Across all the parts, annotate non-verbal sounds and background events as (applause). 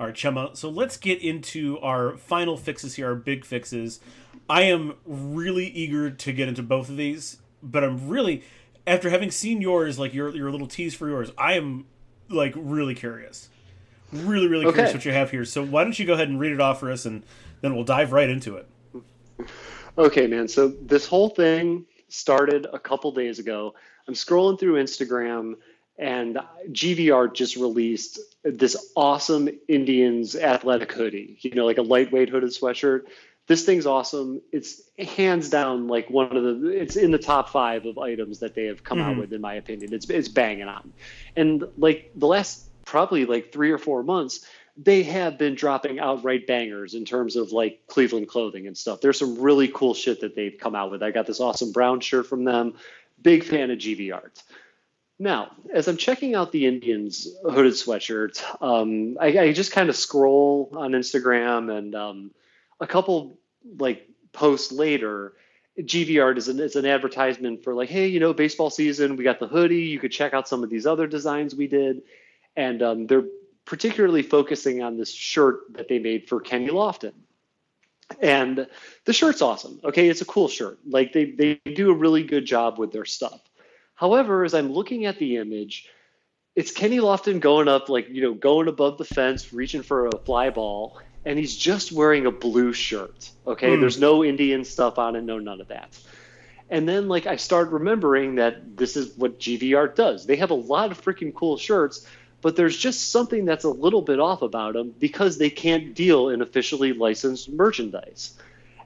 All right, Chema. So let's get into our final fixes here, our big fixes. I am really eager to get into both of these, but I'm really, after having seen yours, like your your little tease for yours, I am like really curious, really really Okay. curious what you have here. So why don't you go ahead and read it off for us, and then we'll dive right into it. Okay, man. So this whole thing started a couple days ago. I'm scrolling through Instagram, and GVR just released this awesome Indians athletic hoodie. You know, like a lightweight hooded sweatshirt. This thing's awesome. It's hands down like one of the. It's in the top five of items that they have come out mm-hmm. with, in my opinion. It's it's banging on, and like the last probably like three or four months they have been dropping outright bangers in terms of like Cleveland clothing and stuff. There's some really cool shit that they've come out with. I got this awesome brown shirt from them. Big fan of GV art. Now, as I'm checking out the Indians hooded sweatshirt, um, I, I just kind of scroll on Instagram and um, a couple like posts later, GV art is an, is an advertisement for like, hey, you know, baseball season, we got the hoodie. You could check out some of these other designs we did. And um, they're particularly focusing on this shirt that they made for Kenny Lofton. And the shirt's awesome. Okay, it's a cool shirt. Like they they do a really good job with their stuff. However, as I'm looking at the image, it's Kenny Lofton going up like, you know, going above the fence, reaching for a fly ball, and he's just wearing a blue shirt. Okay, Hmm. there's no Indian stuff on it, no none of that. And then like I started remembering that this is what GV Art does. They have a lot of freaking cool shirts, but there's just something that's a little bit off about them because they can't deal in officially licensed merchandise.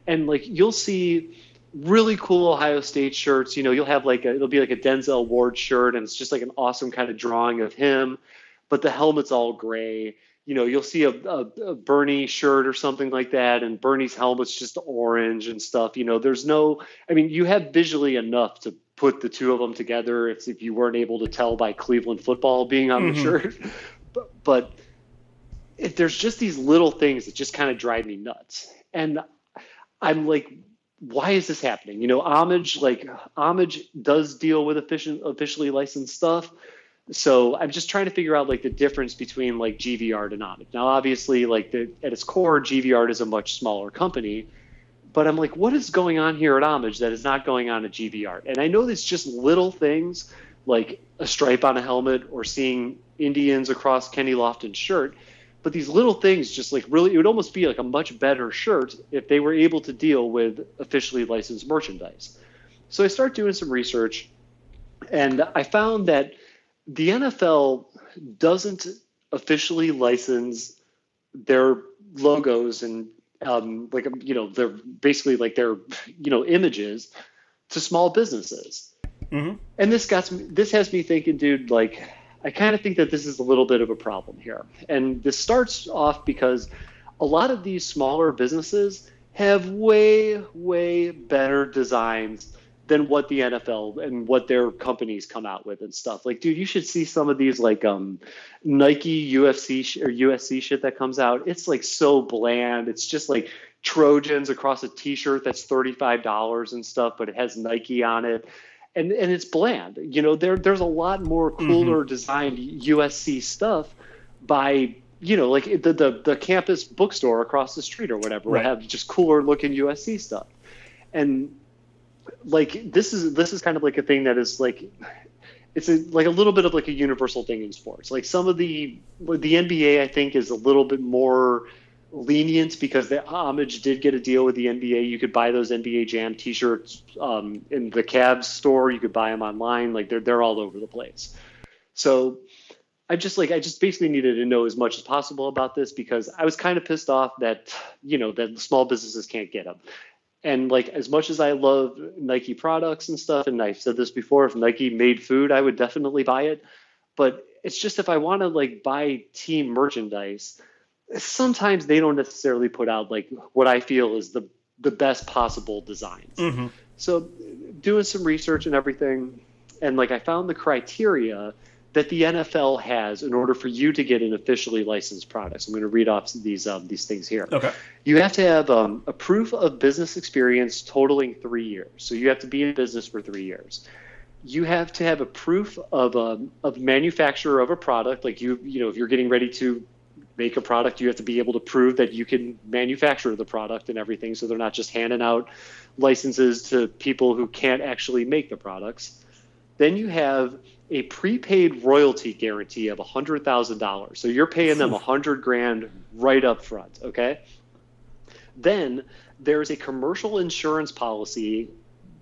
And like you'll see really cool Ohio State shirts. You know, you'll have like a, it'll be like a Denzel Ward shirt, and it's just like an awesome kind of drawing of him, but the helmet's all gray. You know, you'll see a, a, a Bernie shirt or something like that, and Bernie's helmet's just orange and stuff. You know, there's no, I mean, you have visually enough to put the two of them together if, if you weren't able to tell by Cleveland football being on the Mhm. shirt. (laughs) But, but if there's just these little things that just kind of drive me nuts. And I'm like, why is this happening? You know, homage, like homage does deal with efficient, officially licensed stuff. So I'm just trying to figure out like the difference between like GV art and homage. Now, obviously, like the, at its core, GV art is a much smaller company. But I'm like, what is going on here at homage that is not going on at GV art? And I know there's just little things like a stripe on a helmet or seeing Indians across Kenny Lofton's shirt but these little things just like really it would almost be like a much better shirt if they were able to deal with officially licensed merchandise so i start doing some research and i found that the nfl doesn't officially license their logos and um, like you know they're basically like their you know images to small businesses Mhm. and this got me, this has me thinking dude like I kind of think that this is a little bit of a problem here. And this starts off because a lot of these smaller businesses have way, way better designs than what the NFL and what their companies come out with and stuff. Like, dude, you should see some of these like um, Nike UFC sh- or USC shit that comes out. It's like so bland. It's just like Trojans across a T-shirt that's thirty-five dollars and stuff, but it has Nike on it and and it's bland. You know, there there's a lot more mm-hmm. cooler designed USC stuff by you know like the, the the campus bookstore across the street or whatever Right. have just cooler looking USC stuff, and like this is this is kind of like a thing that is like it's a, like a little bit of like a universal thing in sports. Like some of the the NBA I think is a little bit more lenient because the homage did get a deal with the NBA. You could buy those NBA Jam T-shirts um, in the Cavs store. You could buy them online. Like they're they're all over the place. So I just like I just basically needed to know as much as possible about this because I was kind of pissed off that you know that small businesses can't get them. And like as much as I love Nike products and stuff, and I've said this before, if Nike made food, I would definitely buy it. But it's just if I want to like buy team merchandise, sometimes they don't necessarily put out like what I feel is the the best possible designs. Mhm. So doing some research and everything, and like I found the criteria that the NFL has in order for you to get an officially licensed product. So I'm going to read off these um, these things here. Okay. You have to have um, a proof of business experience totaling three years. So you have to be in business for three years. You have to have a proof of um, of manufacturer of a product, like you you know if you're getting ready to make a product, you have to be able to prove that you can manufacture the product and everything. So they're not just handing out licenses to people who can't actually make the products. Then you have a prepaid royalty guarantee of $100,000. So you're paying them (laughs) 100 grand right up front, okay? Then there's a commercial insurance policy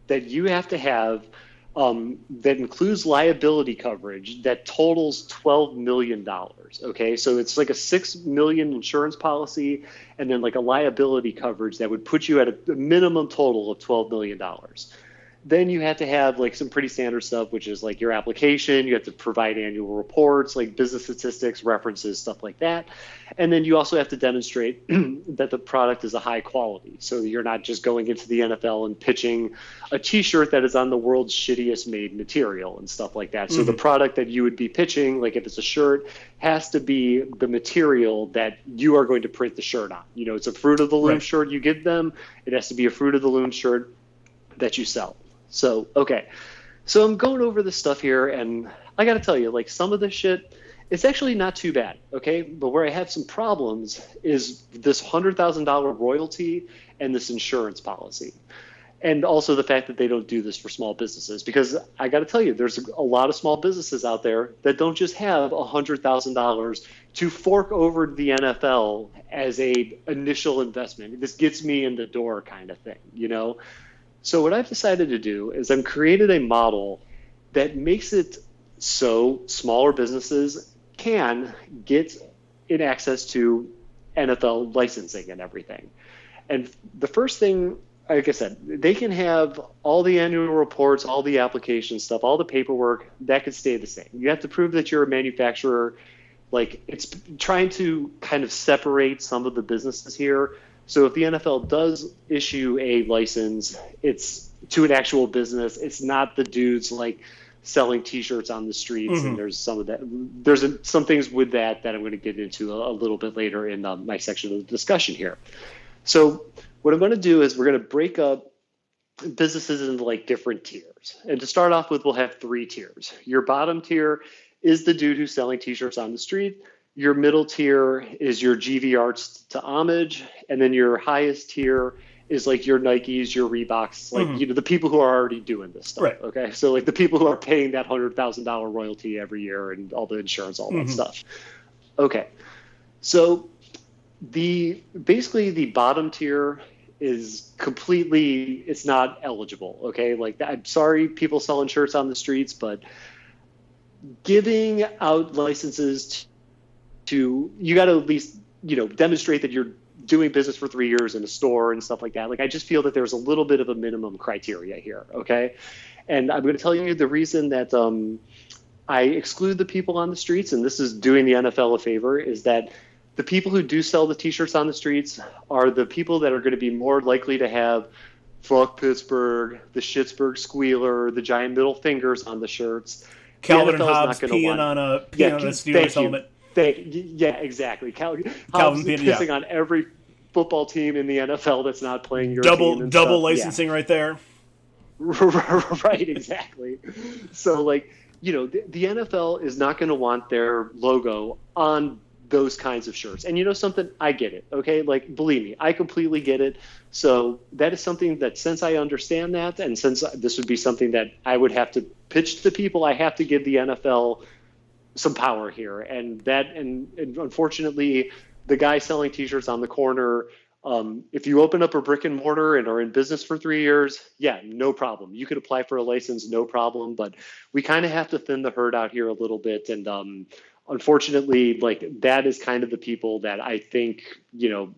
that you have to have um, that includes liability coverage that totals $12 million. Okay, so it's like a 6 million insurance policy and then like a liability coverage that would put you at a minimum total of $12 million then you have to have like some pretty standard stuff, which is like your application. You have to provide annual reports, like business statistics, references, stuff like that. And then you also have to demonstrate (clears throat) that the product is a high quality. So you're not just going into the NFL and pitching a T-shirt that is on the world's shittiest made material and stuff like that. So mm-hmm. the product that you would be pitching, like if it's a shirt, has to be the material that you are going to print the shirt on. You know, it's a fruit of the loom right. shirt you give them. It has to be a fruit of the loom shirt that you sell. So, okay. So I'm going over this stuff here, and I got to tell you, like, some of this shit, it's actually not too bad, okay? But where I have some problems is this $100,000 royalty and this insurance policy. And also the fact that they don't do this for small businesses. Because I got to tell you, there's a lot of small businesses out there that don't just have $100,000 to fork over the NFL as a initial investment. This gets me in the door kind of thing, you know? So what I've decided to do is I've created a model that makes it so smaller businesses can get in access to NFL licensing and everything. And the first thing, like I said, they can have all the annual reports, all the application stuff, all the paperwork, that could stay the same. You have to prove that you're a manufacturer. Like it's trying to kind of separate some of the businesses here so if the NFL does issue a license, it's to an actual business. It's not the dudes like selling T-shirts on the streets. Mm-hmm. And there's some of that. There's a, some things with that that I'm going to get into a, a little bit later in um, my section of the discussion here. So what I'm going to do is we're going to break up businesses into like different tiers. And to start off with, we'll have three tiers. Your bottom tier is the dude who's selling T-shirts on the street. Your middle tier is your GV Arts to homage, and then your highest tier is like your Nikes, your Reeboks, like mm-hmm. you know the people who are already doing this stuff. Right. Okay, so like the people who are paying that hundred thousand dollar royalty every year and all the insurance, all mm-hmm. that stuff. Okay, so the basically the bottom tier is completely it's not eligible. Okay, like I'm sorry, people selling shirts on the streets, but giving out licenses to you got to at least you know demonstrate that you're doing business for three years in a store and stuff like that. Like I just feel that there's a little bit of a minimum criteria here. Okay, and I'm going to tell you the reason that um, I exclude the people on the streets, and this is doing the NFL a favor, is that the people who do sell the T-shirts on the streets are the people that are going to be more likely to have "fuck Pittsburgh," the Schittsburg squealer, the giant middle fingers on the shirts. Calvin and Hobbes peeing on a peeing yeah, on a Steelers helmet. They, yeah, exactly. Cal, Calvin pissing yeah. on every football team in the NFL that's not playing your double double stuff. licensing yeah. right there. (laughs) right, exactly. so, like, you know, the, the NFL is not going to want their logo on those kinds of shirts. And you know something? I get it. Okay, like believe me, I completely get it. So that is something that since I understand that, and since this would be something that I would have to pitch to people, I have to give the NFL some power here, and that and, and unfortunately, the guy selling T-shirts on the corner. Um, if you open up a brick and mortar and are in business for three years, yeah, no problem. You could apply for a license, no problem. But we kind of have to thin the herd out here a little bit, and um, unfortunately, like that is kind of the people that I think you know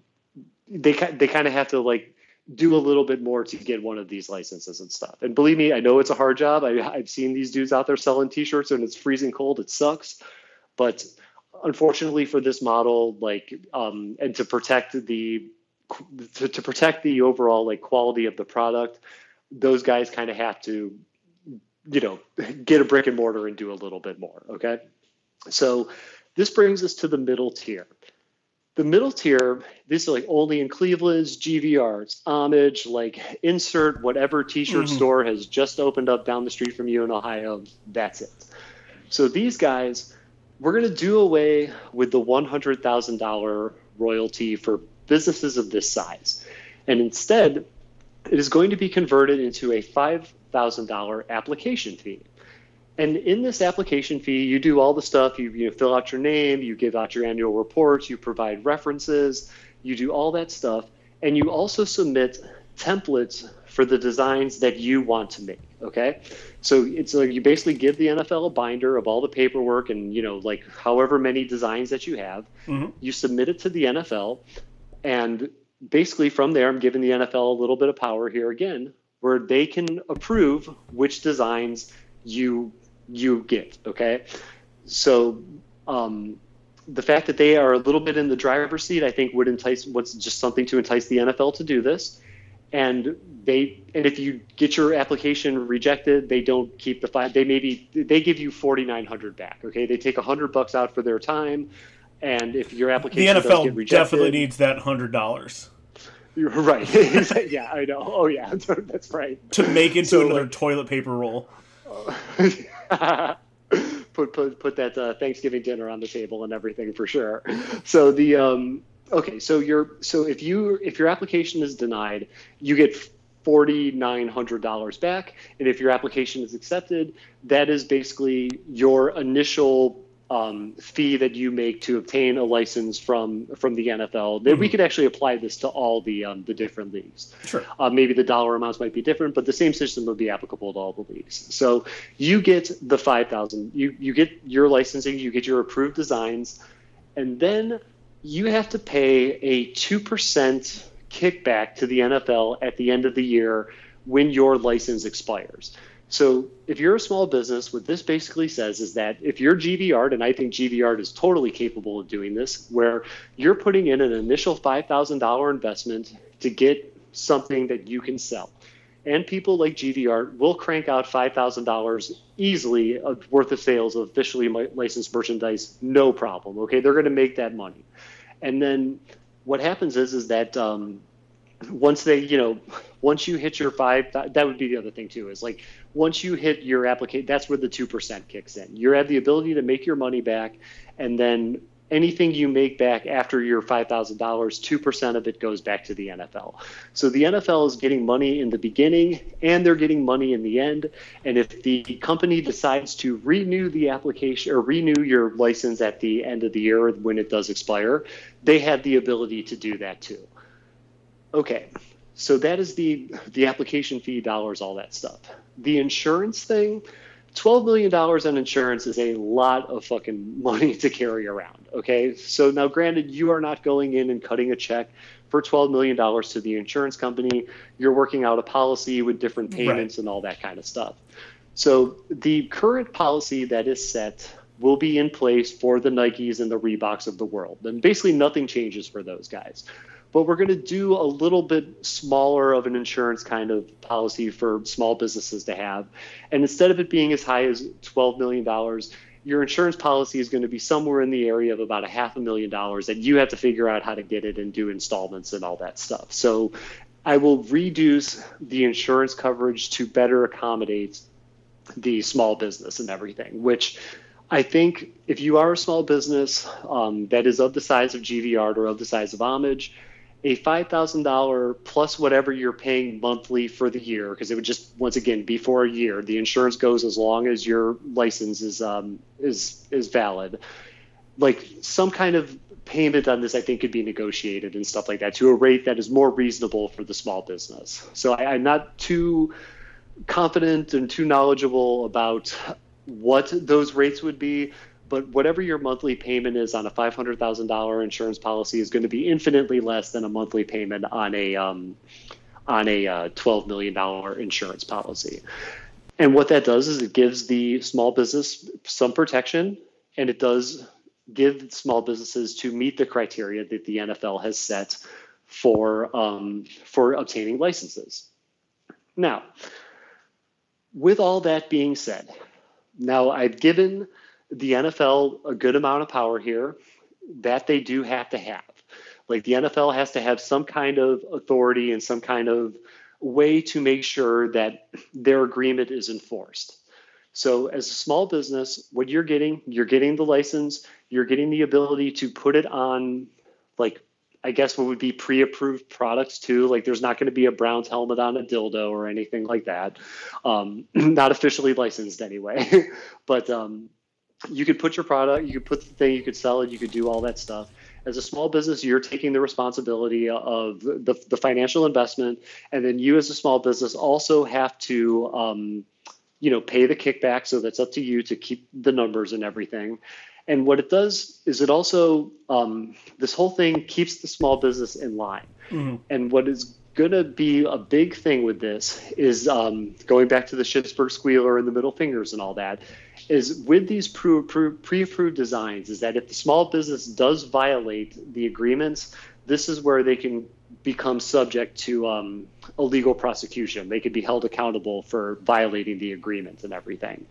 they they kind of have to like do a little bit more to get one of these licenses and stuff. And believe me, I know it's a hard job. I, have seen these dudes out there selling T-shirts, and it's freezing cold. It sucks, but unfortunately for this model, like, um, and to protect the to, to protect the overall like quality of the product, those guys kind of have to, you know, get a brick and mortar and do a little bit more. Okay, so this brings us to the middle tier. The middle tier, this is like only in Cleveland's, GVR's, Homage, like insert whatever t-shirt mm-hmm. store has just opened up down the street from you in Ohio. That's it. So these guys, we're going to do away with the $100,000 royalty for businesses of this size. And instead, it is going to be converted into a $5,000 application fee. And in this application fee, you do all the stuff. You, you fill out your name, you give out your annual reports, you provide references, you do all that stuff, and you also submit templates for the designs that you want to make. Okay, so it's like you basically give the NFL a binder of all the paperwork and you know like however many designs that you have. Mm-hmm. You submit it to the NFL, and basically from there, I'm giving the NFL a little bit of power here again, where they can approve which designs you you get. Okay, so um, the fact that they are a little bit in the driver's seat, I think, would entice what's just something to entice the NFL to do this. And they and if you get your application rejected, they don't keep the five. They maybe they give you forty nine hundred back. Okay, they take hundred bucks out for their time. And if your application the NFL rejected, definitely needs that hundred dollars. You're right. (laughs) yeah, I know. Oh yeah, (laughs) that's right. To make into so, another like, toilet paper roll. (laughs) (laughs) put put put that uh, Thanksgiving dinner on the table and everything for sure. So the um, okay, so your so if you if your application is denied, you get forty nine hundred dollars back, and if your application is accepted, that is basically your initial um, fee that you make to obtain a license from from the NFL. Mm-hmm. We could actually apply this to all the um, the different leagues. Sure. Uh, maybe the dollar amounts might be different, but the same system would be applicable to all the leagues. So you get the five thousand. You you get your licensing. You get your approved designs, and then you have to pay a two percent kickback to the NFL at the end of the year when your license expires. So if you're a small business, what this basically says is that if you're GVR, and I think GVR is totally capable of doing this, where you're putting in an initial $5,000 investment to get something that you can sell. And people like GVR will crank out $5,000 easily worth of sales of officially licensed merchandise, no problem. Okay, they're going to make that money. And then what happens is is that um, once they, you know, once you hit your five, that would be the other thing too. Is like once you hit your application, that's where the two percent kicks in. You have the ability to make your money back, and then anything you make back after your five thousand dollars, two percent of it goes back to the NFL. So the NFL is getting money in the beginning, and they're getting money in the end. And if the company decides to renew the application or renew your license at the end of the year when it does expire, they have the ability to do that too. Okay, so that is the the application fee dollars, all that stuff. The insurance thing, twelve million dollars on insurance is a lot of fucking money to carry around. Okay, so now granted, you are not going in and cutting a check for twelve million dollars to the insurance company. You're working out a policy with different payments right. and all that kind of stuff. So the current policy that is set will be in place for the Nikes and the Reeboks of the world. And basically nothing changes for those guys but we're going to do a little bit smaller of an insurance kind of policy for small businesses to have. And instead of it being as high as $12 million, your insurance policy is going to be somewhere in the area of about a half a million dollars that you have to figure out how to get it and do installments and all that stuff. So I will reduce the insurance coverage to better accommodate the small business and everything, which I think if you are a small business um, that is of the size of GVR or of the size of Homage, a $5,000 plus whatever you're paying monthly for the year, because it would just, once again, be for a year. The insurance goes as long as your license is, um, is, is valid. Like some kind of payment on this, I think, could be negotiated and stuff like that to a rate that is more reasonable for the small business. So I, I'm not too confident and too knowledgeable about what those rates would be but whatever your monthly payment is on a $500,000 insurance policy is going to be infinitely less than a monthly payment on a um, on a uh, $12 million insurance policy. And what that does is it gives the small business some protection, and it does give small businesses to meet the criteria that the NFL has set for um, for obtaining licenses. Now, with all that being said, now I've given the NFL a good amount of power here that they do have to have. Like the NFL has to have some kind of authority and some kind of way to make sure that their agreement is enforced. So as a small business, what you're getting, you're getting the license, you're getting the ability to put it on like I guess what would be pre-approved products too. Like there's not going to be a Browns helmet on a dildo or anything like that. Um, (clears throat) not officially licensed anyway. (laughs) but um, you could put your product, you could put the thing, you could sell it, you could do all that stuff. As a small business, you're taking the responsibility of the, the financial investment, and then you as a small business also have to, um, you know, pay the kickback. So that's up to you to keep the numbers and everything. And what it does is it also um, this whole thing keeps the small business in line. Mm-hmm. And what is going to be a big thing with this is um, going back to the Schittsburg squealer and the middle fingers and all that is with these pre-approved designs is that if the small business does violate the agreements, this is where they can become subject to um, a legal prosecution. They could be held accountable for violating the agreement and everything.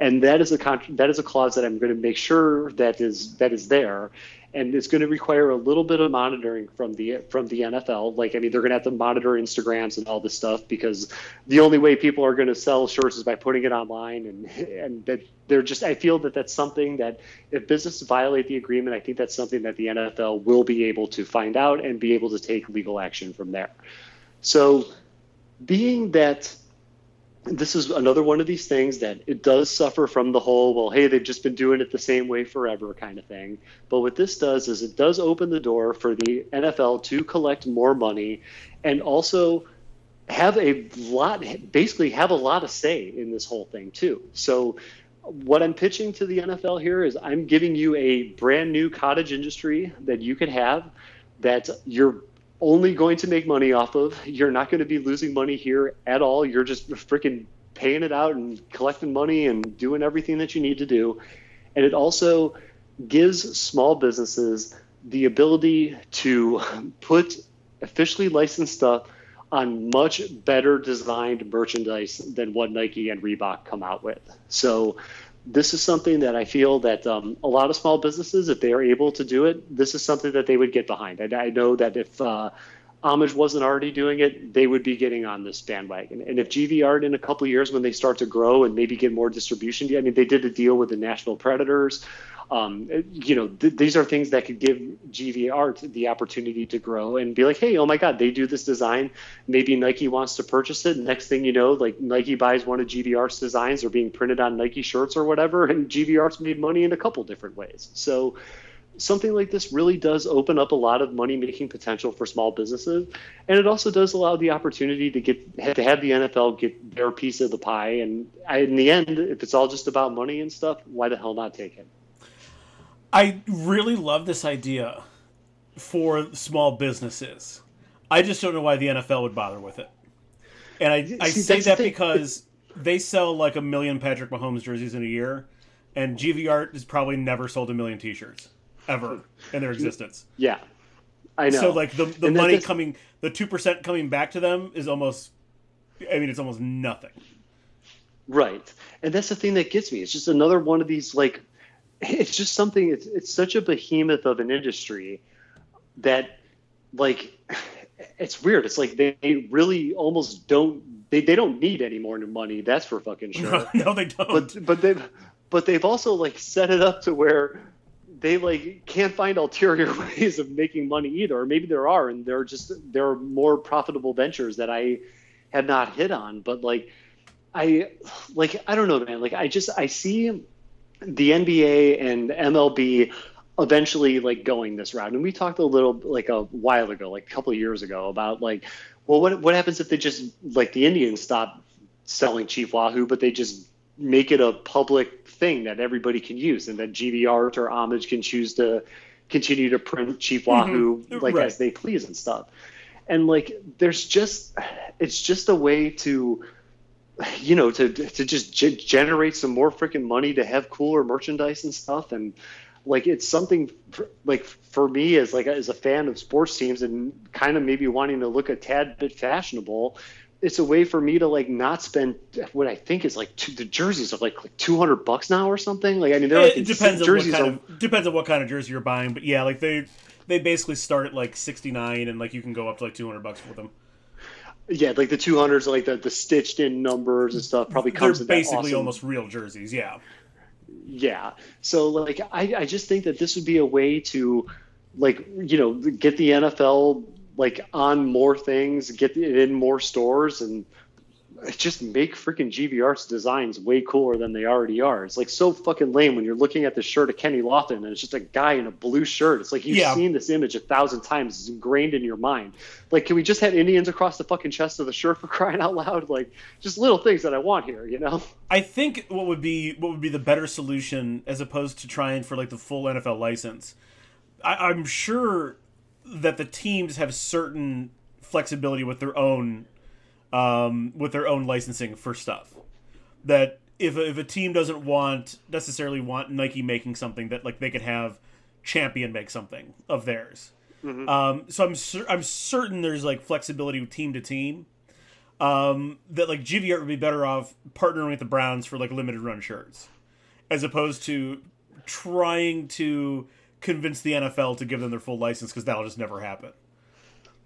And that is a that is a clause that I'm going to make sure that is that is there and it's going to require a little bit of monitoring from the from the NFL. Like, I mean, they're going to have to monitor Instagrams and all this stuff because the only way people are going to sell shirts is by putting it online, and and that they're just. I feel that that's something that if businesses violate the agreement, I think that's something that the NFL will be able to find out and be able to take legal action from there. So, being that this is another one of these things that it does suffer from the whole well hey they've just been doing it the same way forever kind of thing. But what this does is it does open the door for the NFL to collect more money and also have a lot basically have a lot of say in this whole thing too. So what I'm pitching to the NFL here is I'm giving you a brand new cottage industry that you could have that you're only going to make money off of. You're not going to be losing money here at all. You're just freaking paying it out and collecting money and doing everything that you need to do. And it also gives small businesses the ability to put officially licensed stuff on much better designed merchandise than what Nike and Reebok come out with. So this is something that I feel that um, a lot of small businesses, if they are able to do it, this is something that they would get behind. And I know that if uh, Homage wasn't already doing it, they would be getting on this bandwagon. And if GV in a couple years, when they start to grow and maybe get more distribution, I mean, they did a deal with the Nashville Predators um, you know, th- these are things that could give GV Art the opportunity to grow and be like, hey, oh my God, they do this design. Maybe Nike wants to purchase it. Next thing you know, like Nike buys one of GV Art's designs or being printed on Nike shirts or whatever, and GV Art's made money in a couple different ways. So something like this really does open up a lot of money making potential for small businesses and it also does allow the opportunity to get to have the NFL get their piece of the pie and I, in the end if it's all just about money and stuff why the hell not take it I really love this idea for small businesses. I just don't know why the NFL would bother with it. And I, I say that because they sell like a million Patrick Mahomes jerseys in a year, and GV Art has probably never sold a million T-shirts ever in their existence. Yeah, I know. So like the the and money coming, the two percent coming back to them is almost, I mean, it's almost nothing. Right, and that's the thing that gets me. It's just another one of these like it's just something it's it's such a behemoth of an industry that like it's weird. It's like they really almost don't they, they don't need any more money that's for fucking sure. No, (laughs) no they don't. But but they've but they've also like set it up to where they like can't find ulterior (laughs) ways of making money either or maybe there are and there are just there are more profitable ventures that i have not hit on. But like i like i don't know man. Like i just i see the NBA and MLB eventually like going this route. And we talked a little like a while ago, like a couple of years ago, about like, well, what what happens if they just like the Indians stop selling Chief Wahoo, but they just make it a public thing that everybody can use, and that GV Art or Homage can choose to continue to print Chief mm-hmm. Wahoo mm-hmm. like right. as they please and stuff. And like, there's just it's just a way to you know, to to just g- generate some more freaking money to have cooler merchandise and stuff, and like it's something for, like for me as like as a fan of sports teams and kind of maybe wanting to look a tad bit fashionable. It's a way for me to like not spend what I think is like two, the jerseys are like, like two hundred bucks now or something. Like I mean, they're like it depends on what kind of depends on what kind of jersey you're buying, but yeah, like they they basically start at like sixty nine and like you can go up to like two hundred bucks for them. Yeah, like the 200s, like the, the stitched in numbers and stuff, probably comes. They're basically awesome... almost real jerseys. Yeah. Yeah. So like, I I just think that this would be a way to, like, you know, get the NFL like on more things, get it in more stores, and (laughs) just make freaking GVR's designs way cooler than they already are. It's like so fucking lame when you're looking at the shirt of Kenny Lofton and it's just a guy in a blue shirt. It's like you've yeah. seen this image a thousand times. It's ingrained in your mind. Like, can we just have Indians across the fucking chest of the shirt for (laughs) crying out loud? Like, just little things that I want here, you know? I think what would be what would be the better solution as opposed to trying for like the full NFL license. I, I'm sure that the teams have certain flexibility with their own um, with their own licensing for stuff. That if a, if a team doesn't want necessarily want Nike making something, that like they could have Champion make something of theirs. Mm-hmm. Um, so I'm cer- I'm certain there's like flexibility team to team. Um, that like GVR would be better off partnering with the Browns for like limited run shirts, as opposed to trying to convince the NFL to give them their full license because that'll just never happen.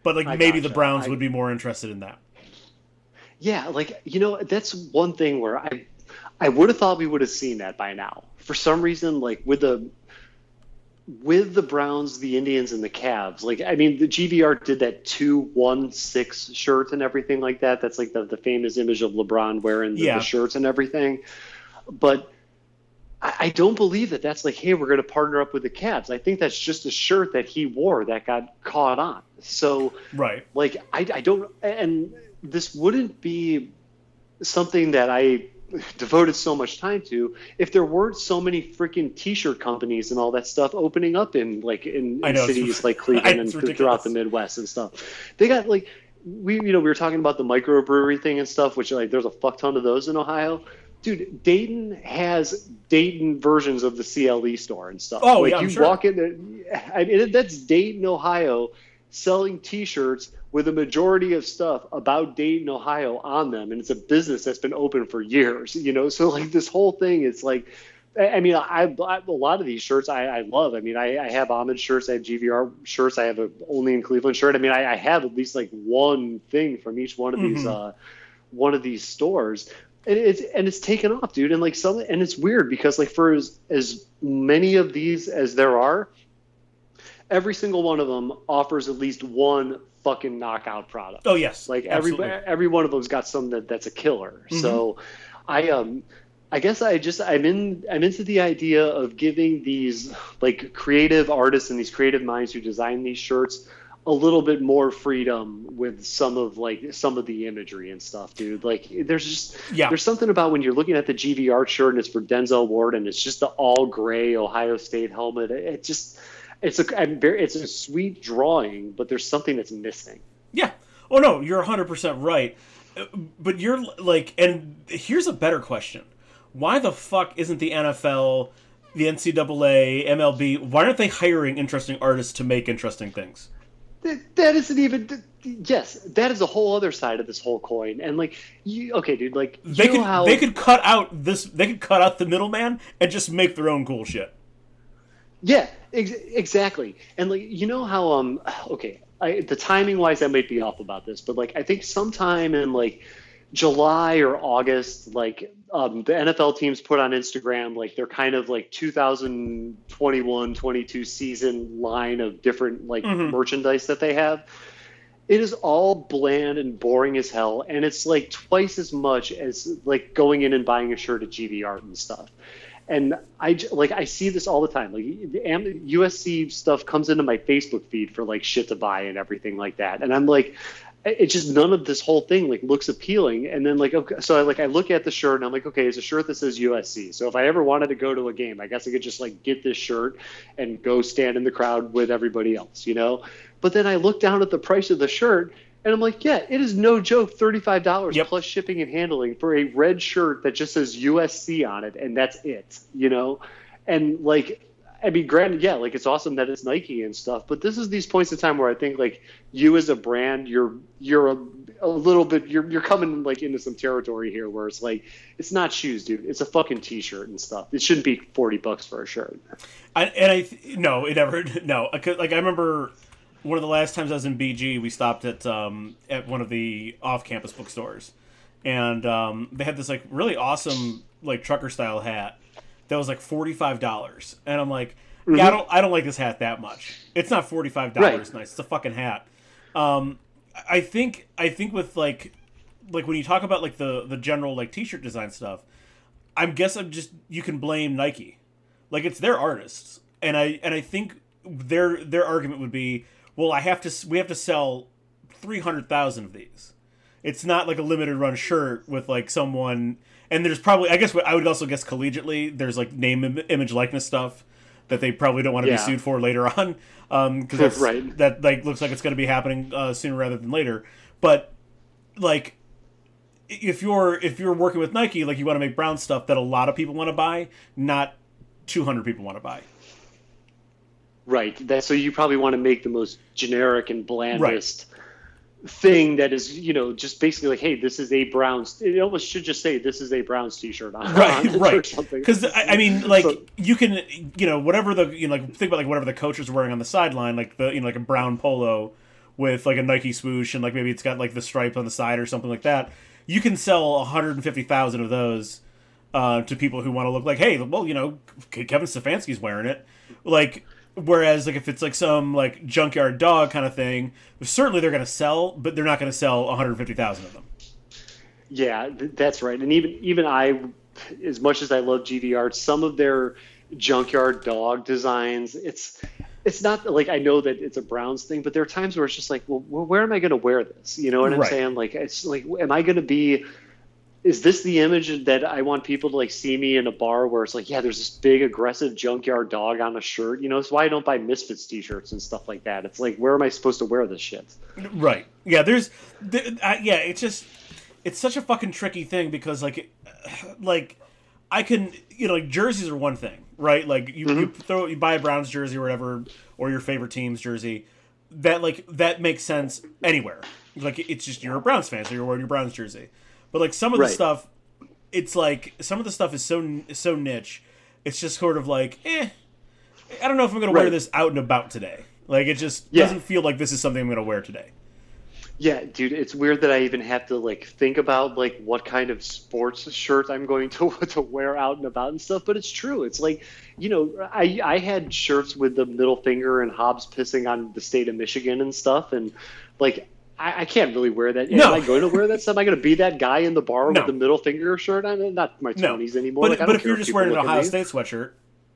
But like I maybe gotcha. the Browns I... would be more interested in that. Yeah, like you know, that's one thing where I I would have thought we would have seen that by now. For some reason, like with the with the Browns, the Indians, and the Cavs, like I mean, the GVR did that two one six shirt and everything like that. That's like the, the famous image of LeBron wearing the, yeah. the shirts and everything. But I, I don't believe that that's like, hey, we're going to partner up with the Cavs. I think that's just a shirt that he wore that got caught on. So, right, like I, I don't, and this wouldn't be something that I devoted so much time to if there weren't so many freaking t-shirt companies and all that stuff opening up in like in, in cities like (laughs) Cleveland and ridiculous. throughout the Midwest and stuff. They got like we you know we were talking about the microbrewery thing and stuff, which like there's a fuck ton of those in Ohio. Dude, Dayton has Dayton versions of the CLE store and stuff. Oh, like yeah, you sure. walk in there, I mean that's Dayton, Ohio, selling T-shirts with a majority of stuff about Dayton, Ohio on them, and it's a business that's been open for years. You know, (laughs) so like this whole thing it's like. I mean, I, I, a lot of these shirts I, I love. I mean, I, I have Homage shirts, I have GVR shirts, I have a only in Cleveland shirt. I mean, I, I have at least like one thing from each one of mm-hmm. these uh, one of these stores, and it's and it's taken off, dude. And like some, and it's weird because like for as as many of these as there are, every single one of them offers at least one fucking knockout product. Oh yes, like every every one of them's got some that that's a killer. Mm-hmm. So, I um, I guess I just I'm in I'm into the idea of giving these like creative artists and these creative minds who design these shirts a little bit more freedom with some of like some of the imagery and stuff, dude. Like there's just yeah. there's something about when you're looking at the GVR shirt and it's for Denzel Ward and it's just the all gray Ohio State helmet. It just it's a it's a sweet drawing, but there's something that's missing. Yeah. Oh no, you're 100 percent right. Uh, but you're like, and here's a better question: Why the fuck isn't the NFL, the NCAA, MLB? Why aren't they hiring interesting artists to make interesting things? That, that isn't even. Yes, that is a whole other side of this whole coin. And like, you, okay, dude, like they could how... they could cut out this. They could cut out the middleman and just make their own cool shit. Yeah, ex- exactly. And like you know how um okay, I, the timing wise I might be off about this, but like I think sometime in like July or August, like um, the NFL teams put on Instagram like they're kind of like 2021 22 season line of different like mm-hmm. merchandise that they have. It is all bland and boring as hell, and it's like twice as much as like going in and buying a shirt at GV Art and stuff and I like I see this all the time. Like USC stuff comes into my Facebook feed for like shit to buy and everything like that, and I'm like, it's just none of this whole thing like looks appealing. And then like okay, so I like I look at the shirt and I'm like, okay, it's a shirt that says USC. So if I ever wanted to go to a game, I guess I could just like get this shirt and go stand in the crowd with everybody else, you know. But then I look down at the price of the shirt and I'm like, yeah, it is no joke, thirty-five dollars yep. plus shipping and handling for a red shirt that just says USC on it, and that's it, you know. And like, I mean, granted, yeah, like it's awesome that it's Nike and stuff, but this is these points in time where I think like you as a brand, you're you're a, a little bit you're you're coming like into some territory here where it's like it's not shoes, dude. It's a fucking t-shirt and stuff. It shouldn't be forty bucks for a shirt. I, and I no, it never (laughs) no. Like I remember one of the last times I was in BG, we stopped at um, at one of the off-campus bookstores, and um, they had this like really awesome like trucker style hat that was like forty five dollars, and I'm like, mm-hmm. yeah, I don't I don't like this hat that much. It's not forty five dollars right. nice. It's a fucking hat. Um, I think I think with like like when you talk about like the the general like t-shirt design stuff, I'm guess I'm just you can blame Nike, like it's their artists, and I and I think their their argument would be, well, I have to we have to sell three hundred thousand of these. It's not like a limited run shirt with like someone, and there's probably I guess I would also guess collegiately there's like name image likeness stuff that they probably don't want to yeah. be sued for later (laughs) on because um, right. that like looks like it's going to be happening uh, sooner rather than later. But like if you're if you're working with Nike, like you want to make brown stuff that a lot of people want to buy, not 200 people want to buy. Right. That so you probably want to make the most generic and blandest right. thing that is, you know, just basically like, hey, this is a Browns. It almost should just say this is a Browns T-shirt on, right, on right. Because I, I, mean, like so, you can, you know, whatever the you know, like think about like whatever the coach is wearing on the sideline, like the you know, like a brown polo with like a Nike swoosh and like maybe it's got like the stripe on the side or something like that. You can sell 150,000 of those uh, to people who want to look like, hey, well, you know, Kevin Stefanski's wearing it, like Whereas, like if it's like some like junkyard dog kind of thing, certainly they're going to sell, but they're not going to sell 150,000 of them. Yeah, that's right. And even even I, as much as I love Art, some of their junkyard dog designs, it's it's not like I know that it's a Browns thing, but there are times where it's just like, well, where am I going to wear this? You know what I'm right. saying? Like, it's like, am I going to be is this the image that I want people to like see me in a bar where it's like, yeah, there's this big aggressive junkyard dog on a shirt, you know? It's why I don't buy Misfits t-shirts and stuff like that. It's like, where am I supposed to wear this shit? Right. Yeah. There's, uh, yeah. It's just, it's such a fucking tricky thing because like, (sighs) like I can, you know, like jerseys are one thing, right? Like you, mm-hmm. you throw, you buy a Browns jersey or whatever, or your favorite team's jersey. That like that makes sense anywhere. Like it's just you're a Browns fan, so you're wearing your Browns jersey but like some of right. the stuff, it's like some of the stuff is so so niche. It's just sort of like, eh, I don't know if I'm going right. to wear this out and about today. Like it just yeah. doesn't feel like this is something I'm going to wear today. Yeah, dude, it's weird that I even have to like think about like what kind of sports shirt I'm going to (laughs) to wear out and about and stuff. But it's true. It's like, you know, I I had shirts with the middle finger and Hobbes pissing on the state of Michigan and stuff, and like I, I, can't really wear that. No. Am I going to wear that? stuff? Am I going to be that guy in the bar no. with the middle finger shirt? I'm not my twenties no. anymore. But, like, but if you're just wearing an Ohio State sweatshirt,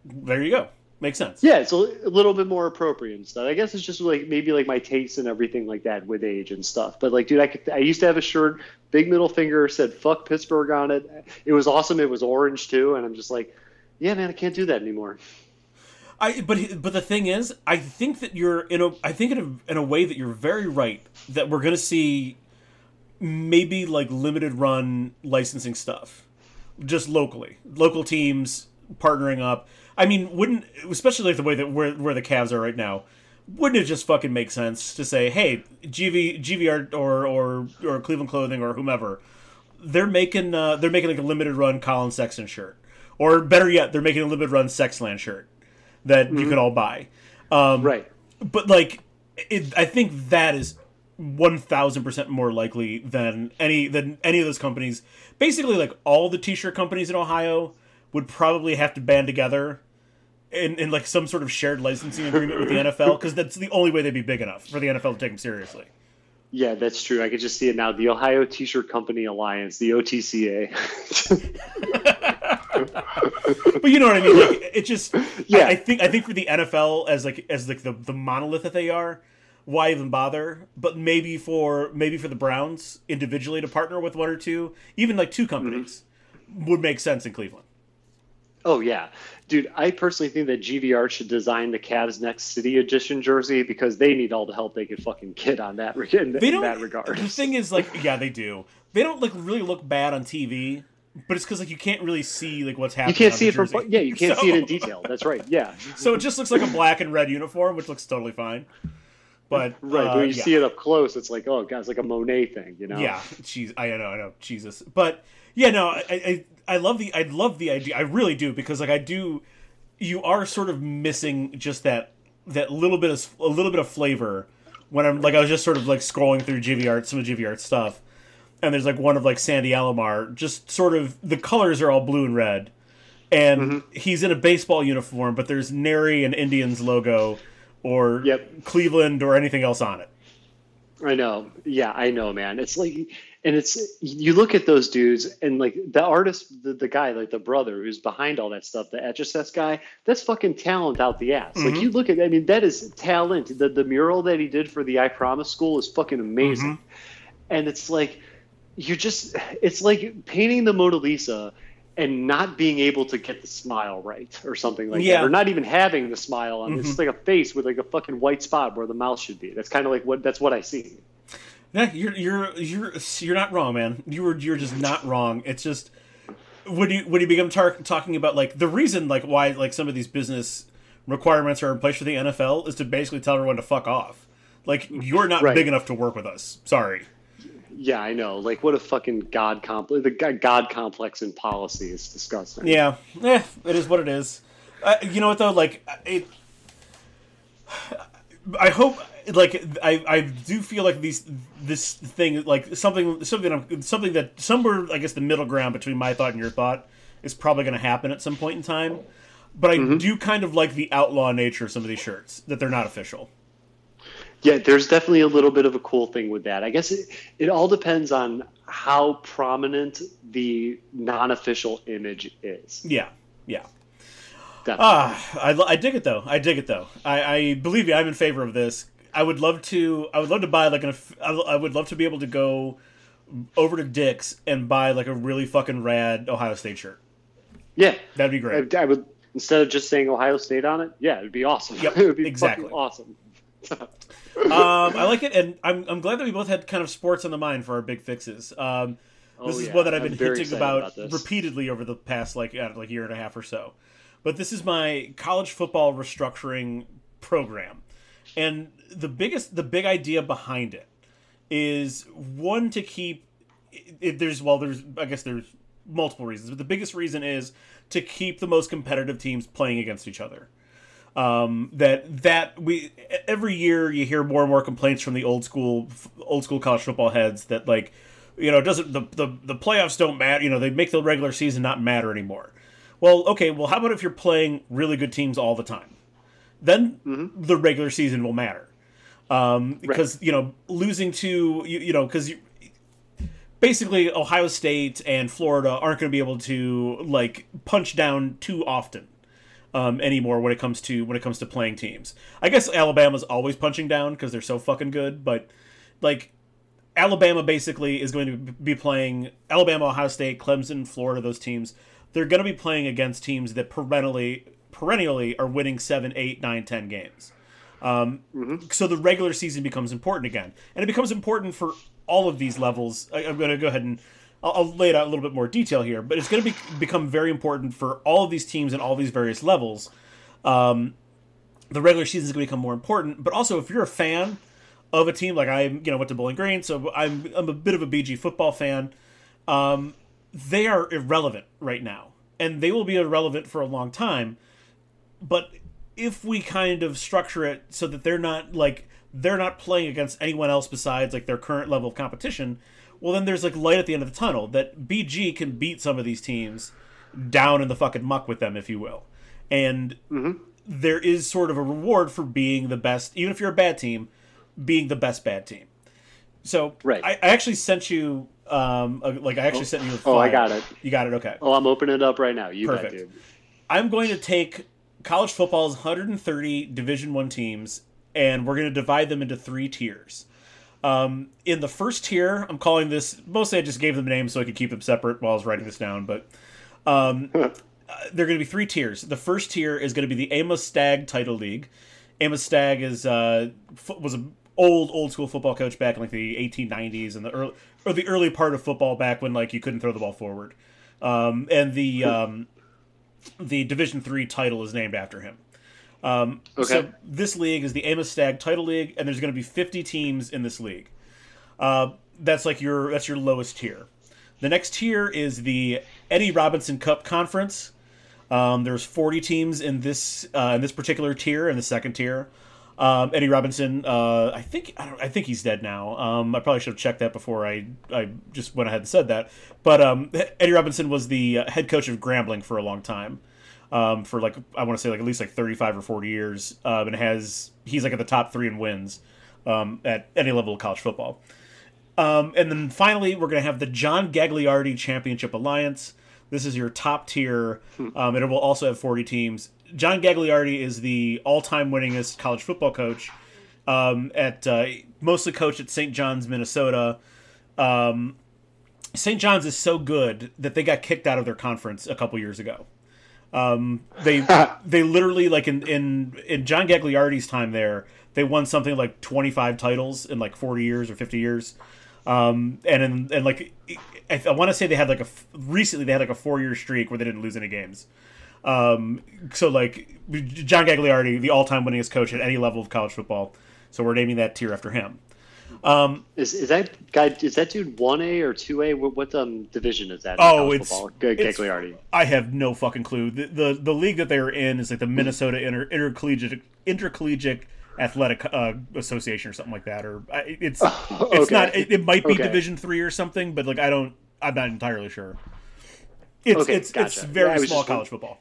there you go. Makes sense. Yeah, it's a, a, little bit more appropriate and stuff. I guess it's just like maybe like my taste and everything like that with age and stuff. But like, dude, I could, I used to have a shirt, big middle finger, said "fuck Pittsburgh" on it. It was awesome. It was orange too, and I'm just like, yeah, man, I can't do that anymore. I but but the thing is, I think that you're in a I think in a in a way that you're very right that we're gonna see maybe like limited run licensing stuff, just locally, local teams partnering up. I mean, wouldn't especially like the way that where where the Cavs are right now, wouldn't it just fucking make sense to say, hey, GV GVR or or or Cleveland Clothing or whomever, they're making uh, they're making like a limited run Collin Sexton shirt, or better yet, they're making a limited run Sexland shirt that mm-hmm. you could all buy. Um, right. But like, it, I think that is one thousand percent more likely than any than any of those companies. Basically, like all the t-shirt companies in Ohio would probably have to band together in, in like some sort of shared licensing agreement with the NFL because that's the only way they'd be big enough for the NFL to take them seriously. Yeah, that's true. I could just see it now. The Ohio T-shirt Company Alliance, the OTCA. (laughs) (laughs) but you know what I mean. Like, it just yeah. I, I, think I think for the NFL as like as like the the monolith that they are, why even bother? But maybe for maybe for the Browns individually to partner with one or two, even like two companies, mm-hmm. would make sense in Cleveland. Oh yeah, dude. I personally think that GVR should design the Cavs next City Edition jersey because they need all the help they can fucking get on that in, they don't, that regard. The thing is, like, yeah, they do. They don't like really look bad on TV but it's because like you can't really see like what's happening. You can't see it from yeah, you can't so, see it in detail. That's right. Yeah. So it just looks like a black and red uniform, which looks totally fine. But (laughs) right, uh, when you yeah. see it up close, it's like oh god, it's like a Monet thing, you know? Yeah, jeez, I know, I know, Jesus. But yeah, no, I, I, I love the, I love the idea, I really do, because like I do, you are sort of missing just that that little bit of a little bit of flavor when I'm like I was just sort of like scrolling through GV art, some of GV art stuff, and there's like one of like Sandy Alomar, just sort of the colors are all blue and red, and Mm-hmm. he's in a baseball uniform, but there's nary an Indians logo or Yep. Cleveland or anything else on it. I know. Yeah, I know, man. It's like, and it's you look at those dudes, and like the artist, the, the guy, like the brother who's behind all that stuff, the Etch a guy, that's fucking talent out the ass. Like you look at, I mean, that is talent. The the mural that he did for the I Promise School is fucking amazing, and it's like you're just, it's like painting the Mona Lisa. And not being able to get the smile right, or something like Yeah. that, or not even having the smile on. It's just like a face with like a fucking white spot where the mouth should be. That's kind of like what that's what I see. Yeah, you're you're you're you're not wrong, man. You were you're just not wrong. It's just when you when you become tar- talking about like the reason like why like some of these business requirements are in place for the NFL is to basically tell everyone to fuck off. Like you're not Right. big enough to work with us. Sorry. Yeah, I know. Like, what a fucking god complex. The god complex in policy is disgusting. Yeah, eh, it is what it is. Uh, you know what though? Like it. I hope like I, I do feel like these this thing like something something I'm, something that somewhere I guess the middle ground between my thought and your thought is probably going to happen at some point in time. But I do kind of like the outlaw nature of some of these shirts that they're not official. Yeah, there's definitely a little bit of a cool thing with that. I guess it, it all depends on how prominent the non-official image is. Yeah, yeah. Ah, I, I dig it though. I dig it though. I, I believe you. I'm in favor of this. I would love to. I would love to buy like an. I would love to be able to go over to Dick's and buy like a really fucking rad Ohio State shirt. yeah, That'd be great. I, I would instead of just saying Ohio State on it. Yeah, it'd be awesome. Yep, (laughs) it would be exactly. fucking awesome. Um, I like it, and I'm I'm glad that we both had kind of sports on the mind for our big fixes. Um, this Oh, is yeah. one that I've been hinting about, about repeatedly over the past like like year and a half or so. But this is my college football restructuring program, and the biggest the big idea behind it is one to keep. It, there's well, there's I guess there's multiple reasons, but the biggest reason is to keep the most competitive teams playing against each other um, that that we every year you hear more and more complaints from the old school old school college football heads that like you know doesn't the, the the playoffs don't matter you know they make the regular season not matter anymore. Well okay well how about if you're playing really good teams all the time? Then the regular season will matter. Um, because you know losing to you, you know because you basically Ohio State and Florida aren't going to be able to like punch down too often um, anymore when it comes to when it comes to playing teams. I guess Alabama's always punching down because they're so fucking good, but like Alabama basically is going to be playing Alabama, Ohio State, Clemson, Florida. Those teams they're going to be playing against teams that perennially perennially are winning seven, eight, nine, ten games. Um, So the regular season becomes important again, and it becomes important for all of these levels. I, I'm going to go ahead and I'll, I'll lay it out a little bit more detail here, but it's going to be, become very important for all of these teams and all these various levels. Um, the regular season is going to become more important, but also if you're a fan of a team like I, you know, went to Bowling Green, so I'm I'm a bit of a BG football fan. Um, they are irrelevant right now, and they will be irrelevant for a long time. But if we kind of structure it so that they're not like they're not playing against anyone else besides like their current level of competition, well then there's like light at the end of the tunnel that BG can beat some of these teams down in the fucking muck with them, if you will. And there is sort of a reward for being the best, even if you're a bad team, being the best bad team. So Right. I, I actually sent you um a, like I actually sent you a file. Oh, I got it. You got it, okay. Oh, I'm opening it up right now. You Perfect. bet, dude. I'm going to take college football's 130 Division One teams, and we're going to divide them into three tiers. Um, in the first tier, I'm calling this. Mostly, I just gave them names so I could keep them separate while I was writing this down. But um, (laughs) uh, they're going to be three tiers. The first tier is going to be the Amos Stagg Title League. Amos Stagg is uh, was an old old school football coach back in like the 1890s and the early or the early part of football back when like you couldn't throw the ball forward. Um, and the um, the Division Three title is named after him. Um, Okay. So this league is the Amos Stagg Title League, and there's going to be 50 teams in this league. Uh, that's like your that's your lowest tier. The next tier is the Eddie Robinson Cup Conference. Um, there's 40 teams in this uh, in this particular tier in the second tier. Um, Eddie Robinson, uh, I think I, I, think he's dead now. Um, I probably should have checked that before I I just went ahead and said that. But um, Eddie Robinson was the uh, head coach of Grambling for a long time, um, for like I want to say like at least like 35 or 40 years, um, and has he's like at the top three in wins um, at any level of college football. and then finally, we're going to have the John Gagliardi Championship Alliance. This is your top tier, um, and it will also have 40 teams. John Gagliardi is the all-time winningest college football coach. Um, at uh, mostly coached at St. John's, Minnesota. Um, St. John's is so good that they got kicked out of their conference a couple years ago. Um, they (laughs) they literally like in, in in John Gagliardi's time there, they won something like 25 titles in like 40 years or 50 years. Um, and in, and like I, I want to say they had like a recently they had like a four year streak where they didn't lose any games. Um, so like John Gagliardi, the all time winningest coach at any level of college football. So we're naming that tier after him. Um, is is that guy? Is that dude one A or two A? What, what um, division is that? Oh, it's, it's Gagliardi. I have no fucking clue. The, the, the league that they're in is like the Minnesota Inter, Intercollegiate Intercollegiate Athletic uh, Association or something like that. Or (laughs) it's okay. it's not. It, it might be Okay. Division three or something, but like I don't. I'm not entirely sure. It's Okay, it's it's very Yeah, small college football.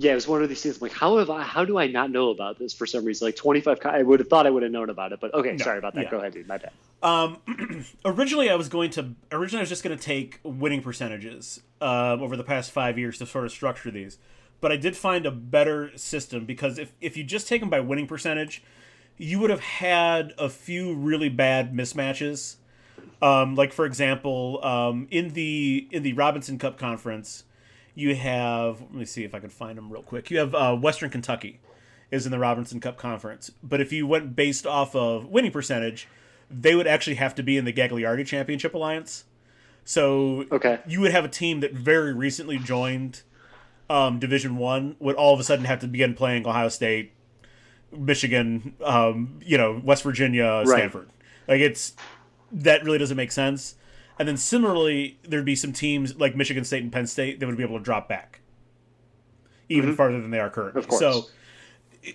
Yeah, it was one of these things. I'm like, how have I? How do I not know about this for some reason? Like 25. I would have thought I would have known about it, but okay, No, sorry about that. yeah. Go ahead, dude. My bad. Um, (clears throat) originally, I was going to. Originally, I was just going to take winning percentages uh, over the past five years to sort of structure these. But I did find a better system because if if you just take them by winning percentage, you would have had a few really bad mismatches. Um, like for example, um, in the in the Robinson Cup conference, you have. Let me see if I can find them real quick. You have uh, Western Kentucky is in the Robinson Cup conference, but if you went based off of winning percentage, they would actually have to be in the Gagliardi Championship Alliance. So Okay. you would have a team that very recently joined um, Division One would all of a sudden have to begin playing Ohio State, Michigan, um, you know, West Virginia, Right. Stanford. Like it's that really doesn't make sense. And then similarly, there'd be some teams like Michigan State and Penn State that would be able to drop back even farther than they are currently. Of course. So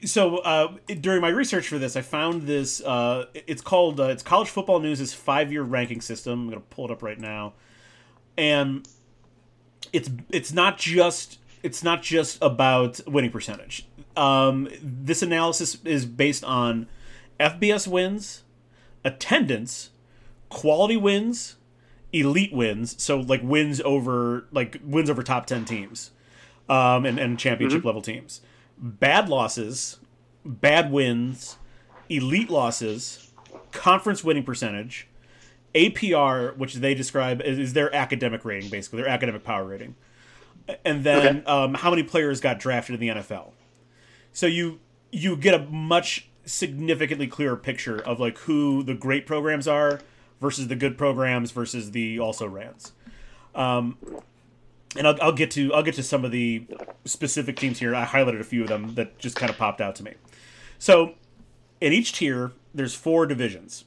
so uh, during my research for this, I found this. Uh, it's called uh, it's College Football News' five year ranking system. I'm going to pull it up right now, and it's it's not just it's not just about winning percentage. Um, this analysis is based on FBS wins, attendance, quality wins, elite wins. So like wins over like wins over top ten teams, um, and and championship level teams bad losses, bad wins, elite losses, conference winning percentage, APR, which they describe as is their academic rating, basically their academic power rating, and then Okay. um, how many players got drafted in the NFL. So you you get a much significantly clearer picture of like who the great programs are versus the good programs versus the also rans. Um, and I'll, I'll get to I'll get to some of the specific teams here. I highlighted a few of them that just kind of popped out to me. So, in each tier, there's four divisions.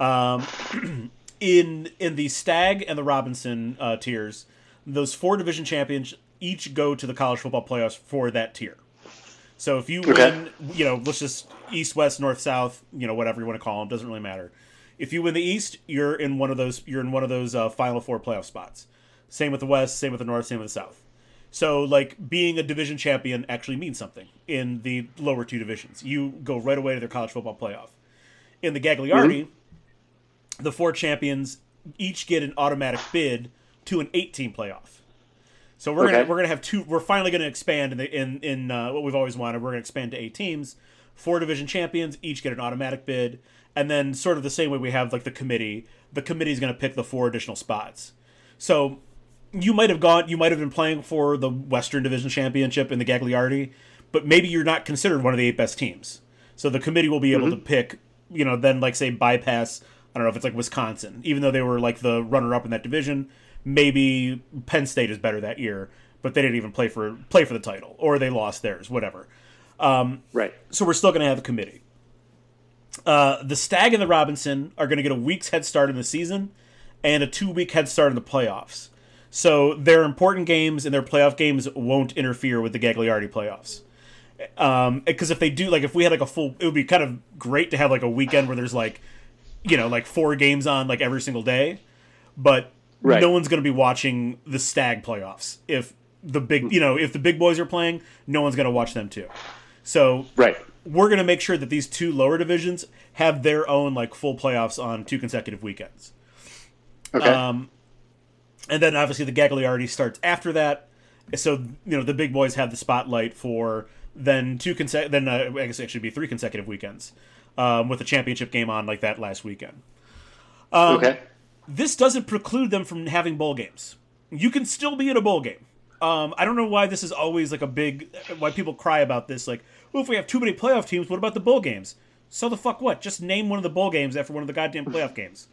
Um, (clears throat) in in the Stagg and the Robinson uh, tiers, those four division champions each go to the college football playoffs for that tier. So if you Okay. win, you know, let's just east, west, north, south, you know, whatever you want to call them, doesn't really matter. If you win the East, you're in one of those. You're in one of those uh, final four playoff spots. Same with the West, same with the North, same with the South. So, like, being a division champion actually means something in the lower two divisions. You go right away to their college football playoff. In the Gagliardi, the four champions each get an automatic bid to an eight-team playoff. So we're gonna we're gonna have two. We're finally gonna expand in the, in in uh, what we've always wanted. We're gonna expand to eight teams. Four division champions each get an automatic bid, and then sort of the same way we have like the committee. The committee is gonna pick the four additional spots. So you might have gone. You might have been playing for the Western Division Championship in the Gagliardi, but maybe you're not considered one of the eight best teams. So the committee will be able to mm-hmm. pick. You know, then like say bypass. I don't know if it's like Wisconsin, even though they were like the runner-up in that division. Maybe Penn State is better that year, but they didn't even play for play for the title, or they lost theirs, whatever. Um, right. So we're still going to have a committee. Uh, the Stagg and the Robinson are going to get a week's head start in the season and a two week head start in the playoffs. So their important games and their playoff games won't interfere with the Gagliardi playoffs. Um, because if they do, like, if we had like a full, it would be kind of great to have like a weekend where there's like, you know, like four games on like every single day, but Right. no one's going to be watching the Stagg playoffs if the big, you know, if the big boys are playing, no one's going to watch them too. So Right. We're going to make sure that these two lower divisions have their own like full playoffs on two consecutive weekends. Okay. Um, and then obviously the Gagliardi starts after that. So you know the big boys have the spotlight for then two conse- then uh, I guess it should be three consecutive weekends um, with a championship game on like that last weekend. um, okay. This doesn't preclude them from having bowl games. You can still be in a bowl game. Um, I don't know why this is always like a big why people cry about this. Like, well, if we have too many playoff teams, what about the bowl games? So the fuck what? Just name one of the bowl games after one of the goddamn playoff games.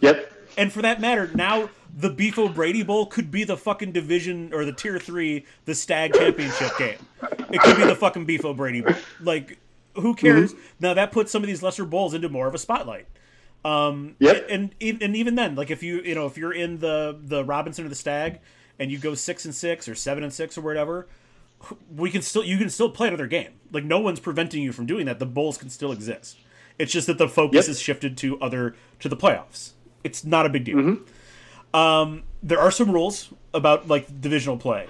Yep. And for that matter, now the Beef O'Brady Bowl could be the fucking division or the tier three, the Stagg Championship game. It could be the fucking Beef O'Brady Bowl. Like, who cares? Now that puts some of these lesser bowls into more of a spotlight. Um, Yep. And and even then, like if you you know if you're in the the Robinson or the Stagg and you go six and six or seven and six or whatever, we can still you can still play another game. Like no one's preventing you from doing that. The bowls can still exist. It's just that the focus Yep. is shifted to other to the playoffs. It's not a big deal. Um, there are some rules about like divisional play.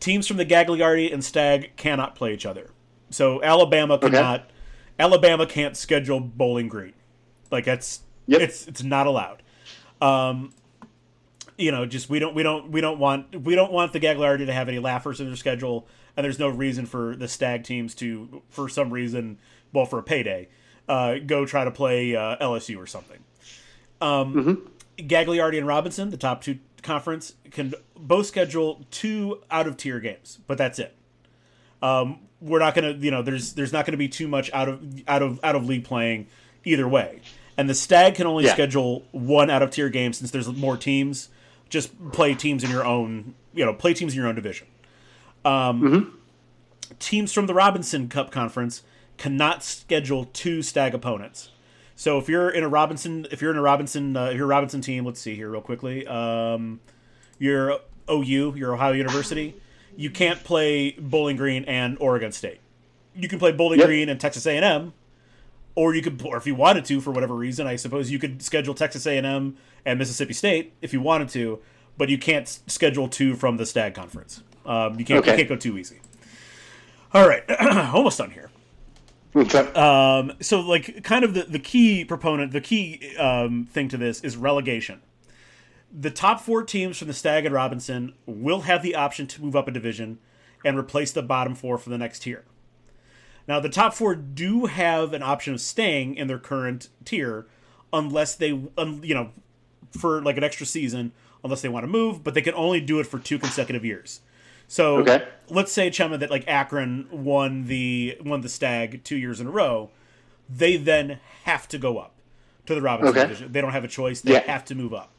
Teams from the Gagliardi and Stagg cannot play each other. So Alabama cannot. Alabama can't schedule Bowling Green. Like that's Yep. it's it's not allowed. Um, you know, just we don't we don't we don't want we don't want the Gagliardi to have any laughers in their schedule, and there's no reason for the Stagg teams to, for some reason, well, for a payday, uh, go try to play uh, LSU or something. Um, Gagliardi and Robinson, the top two conference, can both schedule two out of tier games, but that's it. Um, we're not gonna, you know, there's there's not gonna be too much out of out of out of league playing either way. And the Stagg can only Yeah. schedule one out of tier game since there's more teams. Just play teams in your own, you know, play teams in your own division. Um, Teams from the Robinson Cup conference cannot schedule two Stagg opponents. So if you're in a Robinson, if you're in a Robinson, uh, if you're a Robinson team, let's see here real quickly. Um, you're OU, you're Ohio University. You can't play Bowling Green and Oregon State. You can play Bowling Yep. Green and Texas A&M, or you could, or if you wanted to, for whatever reason, I suppose you could schedule Texas A&M and Mississippi State if you wanted to, but you can't schedule two from the Stagg Conference. Um, you can't, you can't go too easy. All right, (clears throat) almost done here. Okay. Um, so like kind of the, the key proponent, the key um, thing to this is relegation. The top four teams from the Stagg and Robinson will have the option to move up a division and replace the bottom four for the next tier. Now the top four do have an option of staying in their current tier unless they, un, you know, for like an extra season, unless they want to move, but they can only do it for two consecutive years. So Okay. let's say Chema that like Akron won the won the Stagg two years in a row, they then have to go up to the Robinson Okay. division. They don't have a choice; they Yeah. have to move up.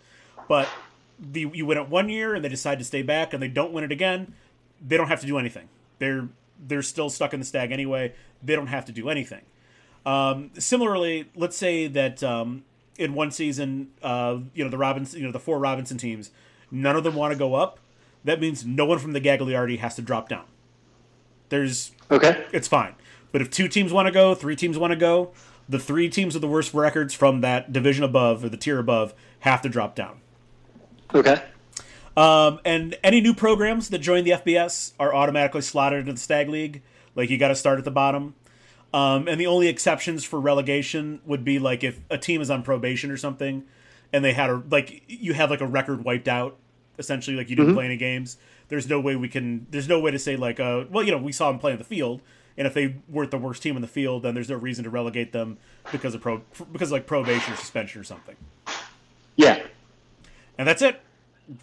But the, you win it one year and they decide to stay back and they don't win it again, they don't have to do anything. They're they're still stuck in the Stagg anyway. They don't have to do anything. Um, similarly, let's say that um, in one season, uh, you know the Robinson, you know the four Robinson teams, none of them want to go up. That means no one from the Gagliardi has to drop down. There's Okay. it's fine. But if two teams want to go, three teams want to go, the three teams with the worst records from that division above or the tier above have to drop down. Okay. Um, and any new programs that join the FBS are automatically slotted into the Stagg League. Like you got to start at the bottom. Um, and the only exceptions for relegation would be like if a team is on probation or something, and they had a like you have like a record wiped out, essentially like you didn't play any games. There's no way we can. There's no way to say like, uh, well, you know, we saw them play in the field, and if they weren't the worst team in the field, then there's no reason to relegate them because of pro because of like probation or suspension or something. Yeah. And that's it.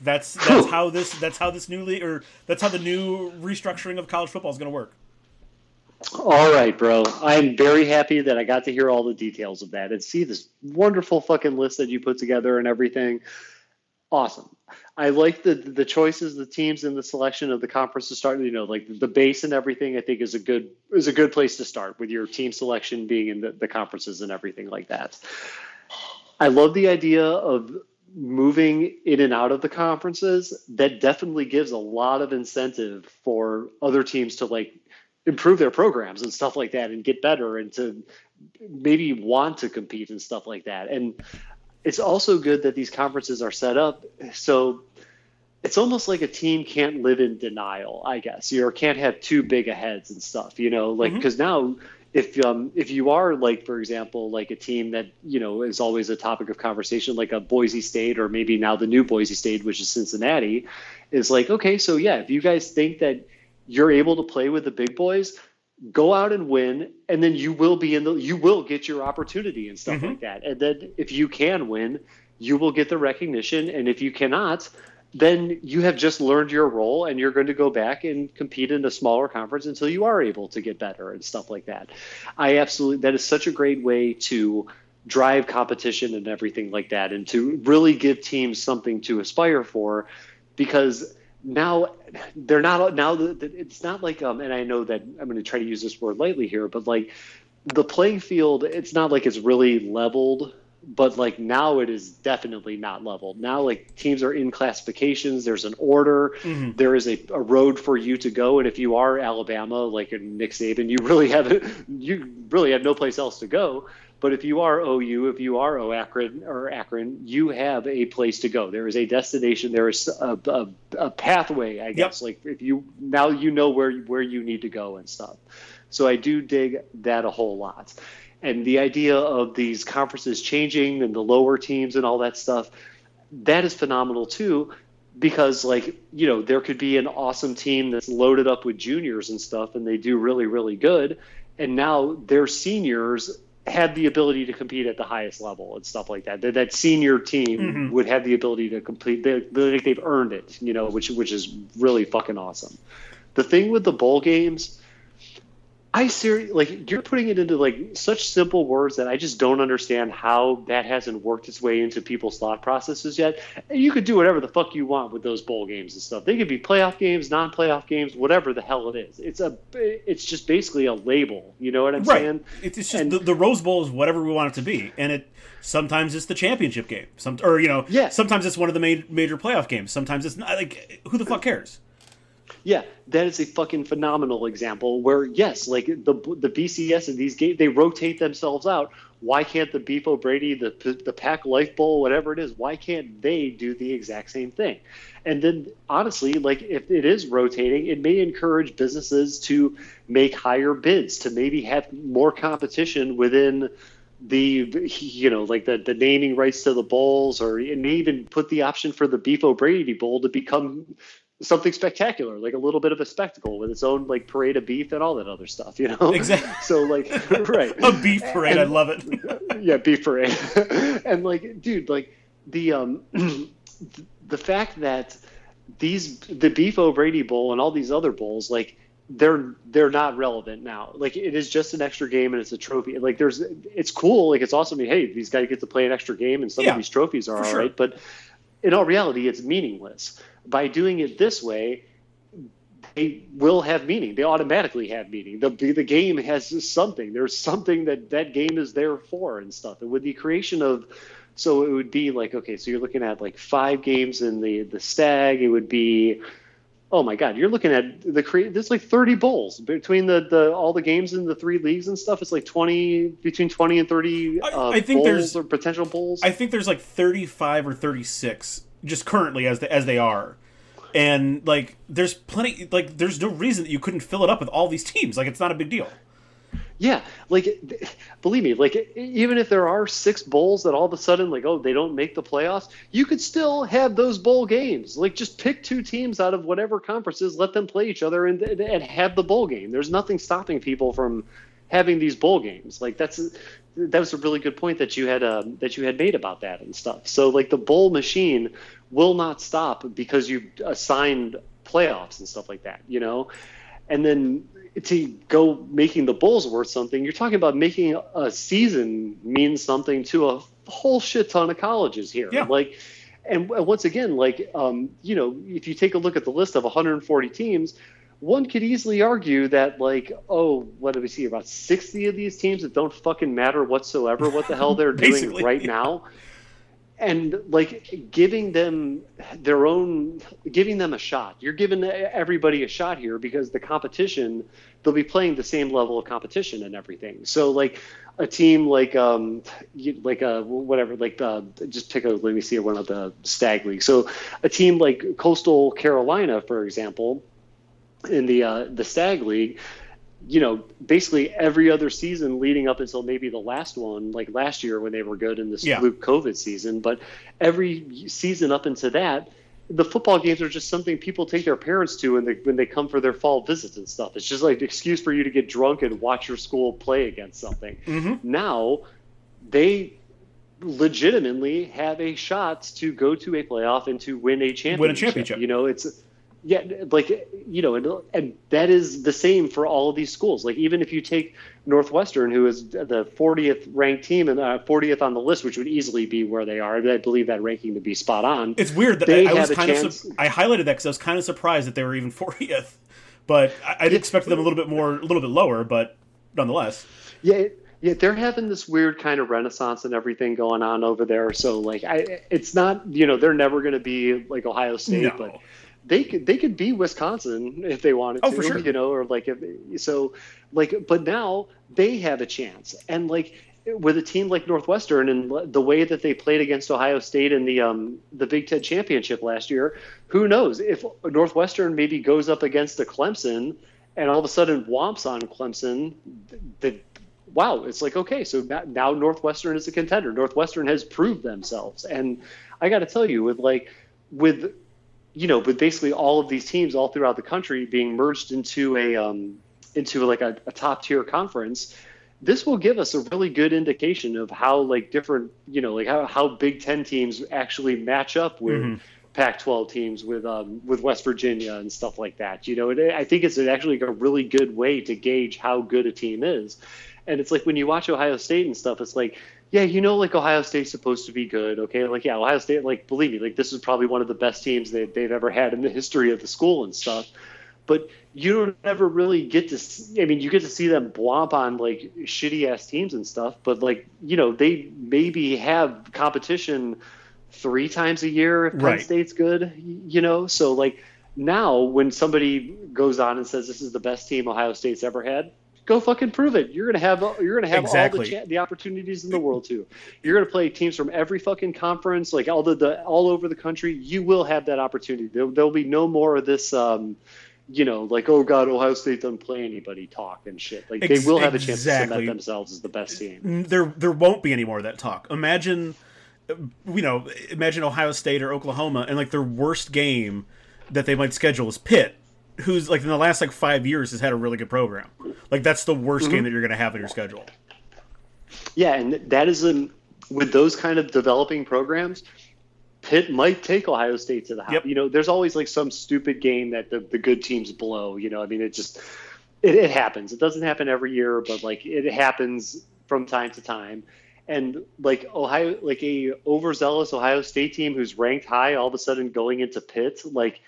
That's that's how this that's how this new league or that's how the new restructuring of college football is going to work. All right, bro. I'm very happy that I got to hear all the details of that and see this wonderful fucking list that you put together and everything. Awesome. I like the the choices, the teams, and the selection of the conference to start. You know, like the base and everything. I think is a good is a good place to start with your team selection being in the, the conferences and everything like that. I love the idea of moving in and out of the conferences, that definitely gives a lot of incentive for other teams to like improve their programs and stuff like that and get better and to maybe want to compete and stuff like that. And it's also good that these conferences are set up so it's almost like a team can't live in denial, I guess, you or can't have too big a heads and stuff, you know, like because mm-hmm. now if um if you are like for example like a team that you know is always a topic of conversation like a Boise State or maybe now the new Boise State which is Cincinnati is like okay so yeah if you guys think that you're able to play with the big boys go out and win and then you will be in the you will get your opportunity and stuff mm-hmm. like that and then if you can win you will get the recognition and if you cannot then you have just learned your role and you're going to go back and compete in a smaller conference until you are able to get better and stuff like that. I absolutely, that is such a great way to drive competition and everything like that and to really give teams something to aspire for because now they're not now it's not like um and i know that i'm going to try to use this word lightly here but like the playing field it's not like it's really leveled but like now it is definitely not leveled. Now like teams are in classifications. There's an order. Mm-hmm. There is a, a road for you to go. And if you are Alabama, like in Nick Saban, you really have (laughs) you really have no place else to go. But if you are OU, if you are O Akron or Akron, you have a place to go. There is a destination. There is a, a, a pathway, I guess. Yep. Like if you now you know where where you need to go and stuff. So I do dig that a whole lot and the idea of these conferences changing and the lower teams and all that stuff that is phenomenal too because like you know there could be an awesome team that's loaded up with juniors and stuff and they do really really good and now their seniors had the ability to compete at the highest level and stuff like that that, that senior team mm-hmm. would have the ability to complete they, like they've earned it you know which which is really fucking awesome the thing with the bowl games I seriously like you're putting it into like such simple words that I just don't understand how that hasn't worked its way into people's thought processes yet. And You could do whatever the fuck you want with those bowl games and stuff. They could be playoff games, non-playoff games, whatever the hell it is. It's a it's just basically a label. You know what I'm right. saying? It's just and, the, the Rose Bowl is whatever we want it to be, and it sometimes it's the championship game. Some or you know, yeah. Sometimes it's one of the major major playoff games. Sometimes it's not. Like who the fuck cares? Yeah, that is a fucking phenomenal example where yes, like the the BCS and these games they rotate themselves out. Why can't the Beef O'Brady, the the Pac Life Bowl, whatever it is, why can't they do the exact same thing? And then honestly, like if it is rotating, it may encourage businesses to make higher bids, to maybe have more competition within the you know like the the naming rights to the bowls or it may even put the option for the beef o'brady bowl to become something spectacular, like a little bit of a spectacle with its own like parade of beef and all that other stuff, you know? Exactly. (laughs) So like, (laughs) right. a beef parade. And, I love it. (laughs) yeah. Beef parade. and like, dude, like the, um, (clears throat) the fact that these, the beef O'Brady bowl and all these other bowls, like they're, they're not relevant now. Like it is just an extra game and it's a trophy. Like there's, it's cool. Like it's awesome. Hey, these guys get to play an extra game and some yeah, of these trophies are all sure. right. But in all reality, it's meaningless by doing it this way, they will have meaning. They automatically have meaning. The, the game has something. There's something that that game is there for and stuff. And with the creation of, so it would be like, okay, so you're looking at like five games in the, the Stagg. It would be, oh my God, you're looking at the create. There's like 30 bowls between the, the all the games in the three leagues and stuff. It's like 20 between 20 and 30 uh, I think there's or potential bowls. I think there's like 35 or 36 just currently as the, as they are. And like there's plenty like there's no reason that you couldn't fill it up with all these teams. Like it's not a big deal. Yeah. Like believe me like even if there are six bowls that all of a sudden like oh they don't make the playoffs you could still have those bowl games. Like just pick two teams out of whatever conferences let them play each other and, and have the bowl game. There's nothing stopping people from having these bowl games. Like that's that was a really good point that you had um, that you had made about that and stuff. So like the bowl machine will not stop because you assigned playoffs and stuff like that, you know. And then to go making the bowls worth something, you're talking about making a season mean something to a whole shit ton of colleges here. Yeah. Like, and once again, like, um, you know, if you take a look at the list of 140 teams, one could easily argue that like oh what do we see about 60 of these teams that don't fucking matter whatsoever what the hell they're (laughs) doing right now? And like giving them their own giving them a shot. You're giving everybody a shot here because the competition they'll be playing the same level of competition and everything. So like a team like um like a uh, whatever like the just pick a let me see one of the Stagg league. So a team like coastal carolina for example in the uh, the Stagg league you know, basically every other season leading up until maybe the last one, like last year when they were good in this yeah. fluke COVID season. But every season up into that, the football games are just something people take their parents to when they when they come for their fall visits and stuff. It's just like an excuse for you to get drunk and watch your school play against something. Mm-hmm. Now, they legitimately have a shot to go to a playoff and to win a championship. Win a championship. You know, it's yeah, like you know, and, and that is the same for all of these schools. Like even if you take Northwestern, who is the 40th ranked team and uh, 40th on the list, which would easily be where they are. I believe that ranking to be spot on. It's weird that I, I was kind chance. of I highlighted that because I was kind of surprised that they were even (laughs) 40th, but I, I expected them a little bit more, a little bit lower, but nonetheless. Yeah. It, yeah, they're having this weird kind of renaissance and everything going on over there. So like, I, it's not, you know, they're never going to be like Ohio State, no. but they could they could be Wisconsin if they wanted oh, to, sure. you know, or like if so, like, but now they have a chance, and like with a team like Northwestern and the way that they played against Ohio State in the um, the Big Ten championship last year, who knows if Northwestern maybe goes up against a Clemson and all of a sudden womps on Clemson, that wow, it's like okay, so now Northwestern is a contender. Northwestern has proved themselves, and I got to tell you, with like with you know, but basically all of these teams all throughout the country being merged into a um, into like a, a top tier conference, this will give us a really good indication of how like different, you know, like how, how Big Ten teams actually match up with mm-hmm. Pac-12 teams with um, with West Virginia and stuff like that. You know, it, I think it's actually a really good way to gauge how good a team is. And it's like when you watch Ohio State and stuff, it's like yeah, you know, like Ohio State's supposed to be good, okay? Like, yeah, Ohio State, like, believe me, like, this is probably one of the best teams they, they've ever had in the history of the school and stuff. But you don't ever really get to, see, I mean, you get to see them blomp on like shitty ass teams and stuff, but like, you know, they maybe have competition three times a year if Penn right. State's good, you know? So, like, now when somebody goes on and says this is the best team Ohio State's ever had, go fucking prove it. You're gonna have you're gonna have exactly. all the cha- the opportunities in the world too. You're gonna play teams from every fucking conference, like all the, the all over the country. You will have that opportunity. There, will be no more of this. Um, you know, like oh god, Ohio State doesn't play anybody talk and shit. Like they will have a chance exactly. to cement themselves as the best team. There, there won't be any more of that talk. Imagine, you know, imagine Ohio State or Oklahoma, and like their worst game that they might schedule is Pitt who's like in the last like five years has had a really good program. Like that's the worst mm-hmm. game that you're going to have in your schedule. Yeah, and that is a with those kind of developing programs. Pitt might take Ohio State to the house. Yep. You know, there's always like some stupid game that the, the good teams blow. You know, I mean, it just it, it happens. It doesn't happen every year, but like it happens from time to time. And like Ohio, like a overzealous Ohio State team who's ranked high, all of a sudden going into Pitt, like